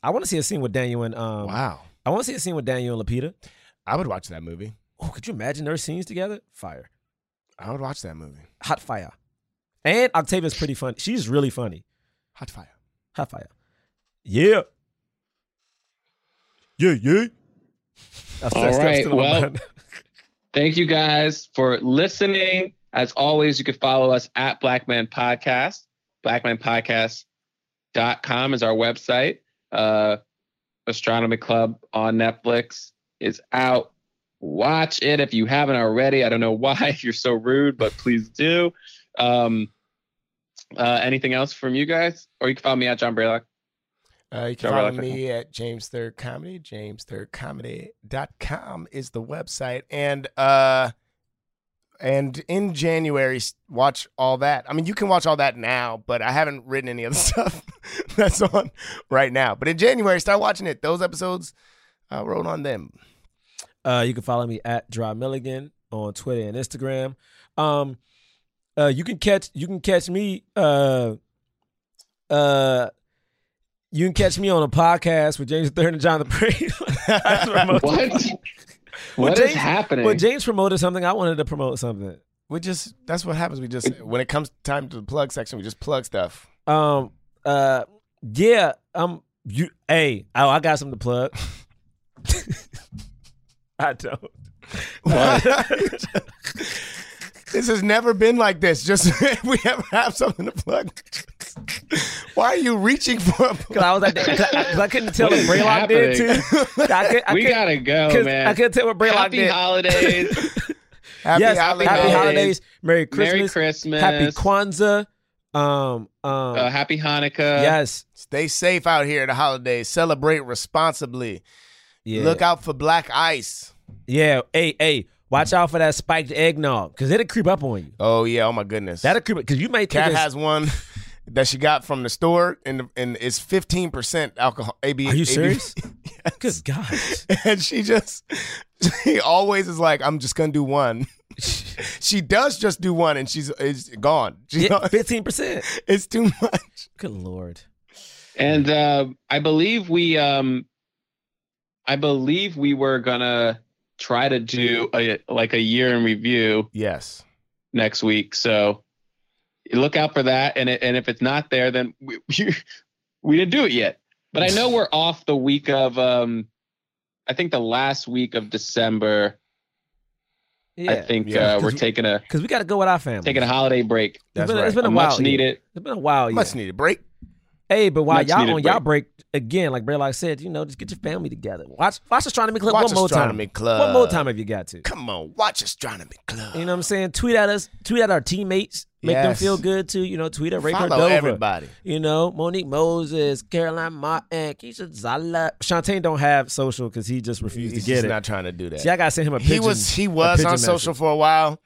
Speaker 6: I want to see a scene with Daniel and um.
Speaker 5: Wow.
Speaker 6: I want to see a scene with Daniel and Lupita.
Speaker 5: I would watch that movie.
Speaker 6: Oh, could you imagine their scenes together? Fire.
Speaker 5: I would watch that movie.
Speaker 6: Hot fire. And Octavia's pretty funny. She's really funny.
Speaker 5: Hot fire.
Speaker 6: Hot fire. Yeah. Yeah, yeah. That's,
Speaker 4: All
Speaker 6: that's- that's
Speaker 4: right.
Speaker 6: still on
Speaker 4: Well, [laughs] thank you guys for listening. As always, you can follow us at Black Men Podcast. BlackmanPodcast.com is our website. Uh, Astronomy Club on Netflix is out. Watch it if you haven't already. I don't know [laughs] why you're so rude, but please do. Um, uh, anything else from you guys? Or you can follow me at John Braylock.
Speaker 5: Uh, you can
Speaker 4: John
Speaker 5: follow
Speaker 4: Braylock.
Speaker 5: me at James Third Comedy. James Third JamesThirdComedy.com is the website. And uh and in January, watch all that. I mean, you can watch all that now, but I haven't written any of the [laughs] stuff that's on right now. But in January, start watching it. Those episodes, I wrote on them.
Speaker 6: Uh, you can follow me at Jerah Milligan on Twitter and Instagram. Um, uh, you can catch you can catch me. Uh, uh, you can catch me on a podcast with James Third and John the Brave. [laughs] [laughs]
Speaker 4: What? What is happening?
Speaker 6: Well, James promoted something. I wanted to promote something.
Speaker 5: We just that's what happens. We just when it comes time to the plug section, we just plug stuff.
Speaker 6: Um. Uh. Yeah. Um. You. Hey. Oh, I got something to plug. [laughs] I don't. [laughs]
Speaker 5: This has never been like this. Just if [laughs] we ever have something to plug. Why are you reaching for a
Speaker 6: Because I was like, [laughs] cause I, 'cause I couldn't tell
Speaker 4: What
Speaker 6: what
Speaker 4: is
Speaker 6: Braylock did too. I could, I [laughs]
Speaker 4: we
Speaker 6: could-
Speaker 4: gotta go, man.
Speaker 6: I couldn't tell what Braylock
Speaker 4: Happy
Speaker 6: did.
Speaker 4: holidays. [laughs]
Speaker 5: Happy
Speaker 6: yes,
Speaker 5: holidays.
Speaker 6: happy holidays, Merry Christmas,
Speaker 4: Merry Christmas.
Speaker 6: Happy Kwanzaa, um, um,
Speaker 4: Uh, happy Hanukkah.
Speaker 6: yes,
Speaker 5: Stay safe out here at the holidays. Celebrate responsibly.
Speaker 6: yeah,
Speaker 5: Look out for black ice.
Speaker 6: yeah. Hey, hey, watch out for that spiked eggnog because it'll creep up on you.
Speaker 5: Oh yeah, oh my goodness.
Speaker 6: That'll creep because you might think
Speaker 5: Cat
Speaker 6: it's-
Speaker 5: has one that she got from the store and and it's 15% alcohol AB.
Speaker 6: Are you
Speaker 5: AB
Speaker 6: serious? [laughs] Good God.
Speaker 5: and she just [laughs] she always is like I'm just going to do one. [laughs] she does just do one and she's is gone. She's
Speaker 6: Yeah, fifteen percent.
Speaker 5: It's too much.
Speaker 6: Good lord.
Speaker 4: And uh, I believe we, um, I believe we were gonna try to do a like a year in review
Speaker 5: Yes.
Speaker 4: next week. So look out for that. And it, and if it's not there, then we, [laughs] we we didn't do it yet. But I know we're [laughs] off the week of, um, I think the last week of December.
Speaker 6: Yeah,
Speaker 4: I think
Speaker 5: Yeah.
Speaker 4: uh, we're taking a
Speaker 6: because we got to go with our family.
Speaker 4: taking a holiday break.
Speaker 6: It's
Speaker 5: That's
Speaker 6: been,
Speaker 5: right.
Speaker 6: it's been a,
Speaker 4: A
Speaker 6: while.
Speaker 4: much
Speaker 6: yeah.
Speaker 4: needed.
Speaker 6: It's been a while. Yeah.
Speaker 5: Much needed break.
Speaker 6: Hey, but while
Speaker 4: Much
Speaker 6: y'all on y'all break again, like Braylock said, you know, just get your family together. Watch watch Astronomy Club
Speaker 5: Watch
Speaker 6: one more
Speaker 5: Astronomy
Speaker 6: time.
Speaker 5: Club.
Speaker 6: One more time if you got to.
Speaker 5: Come on, watch Astronomy Club.
Speaker 6: You know what I'm saying? Tweet at us. Tweet at our teammates. Make them feel good too. You know, tweet at Ray
Speaker 5: Follow
Speaker 6: Cordova.
Speaker 5: everybody.
Speaker 6: You know, Monique Moses, Caroline Martin, Keisha Zollar. Shawtane don't have social because he just refused
Speaker 5: He's
Speaker 6: to get
Speaker 5: just
Speaker 6: it.
Speaker 5: not trying to do that.
Speaker 6: See, I gotta send him a pigeon.
Speaker 5: he was he was on social for a while,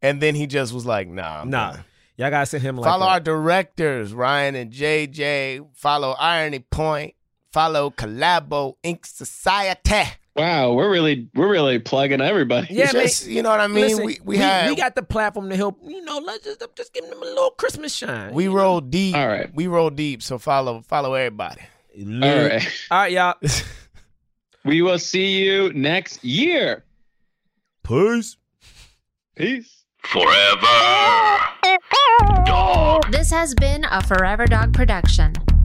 Speaker 5: and then he just was like, "Nah, I'm
Speaker 6: Nah,
Speaker 5: done.
Speaker 6: Y'all gotta send him like
Speaker 5: Follow
Speaker 6: a-
Speaker 5: our directors, Ryan and JJ. Follow Irony Point. Follow Collabo Inc. Society.
Speaker 4: Wow, we're really we're really plugging everybody.
Speaker 6: Yeah, man.
Speaker 5: You know what I mean?
Speaker 6: Listen,
Speaker 5: we we, had
Speaker 6: we got the platform to help. You know, let's just just give them a little Christmas shine.
Speaker 5: we roll deep.
Speaker 4: All right.
Speaker 5: we roll deep. So follow follow everybody.
Speaker 4: All right.
Speaker 6: All right, y'all. [laughs]
Speaker 4: We will see you next year.
Speaker 6: Peace.
Speaker 4: Peace.
Speaker 12: Forever Dog.
Speaker 13: This has been a Forever Dog production.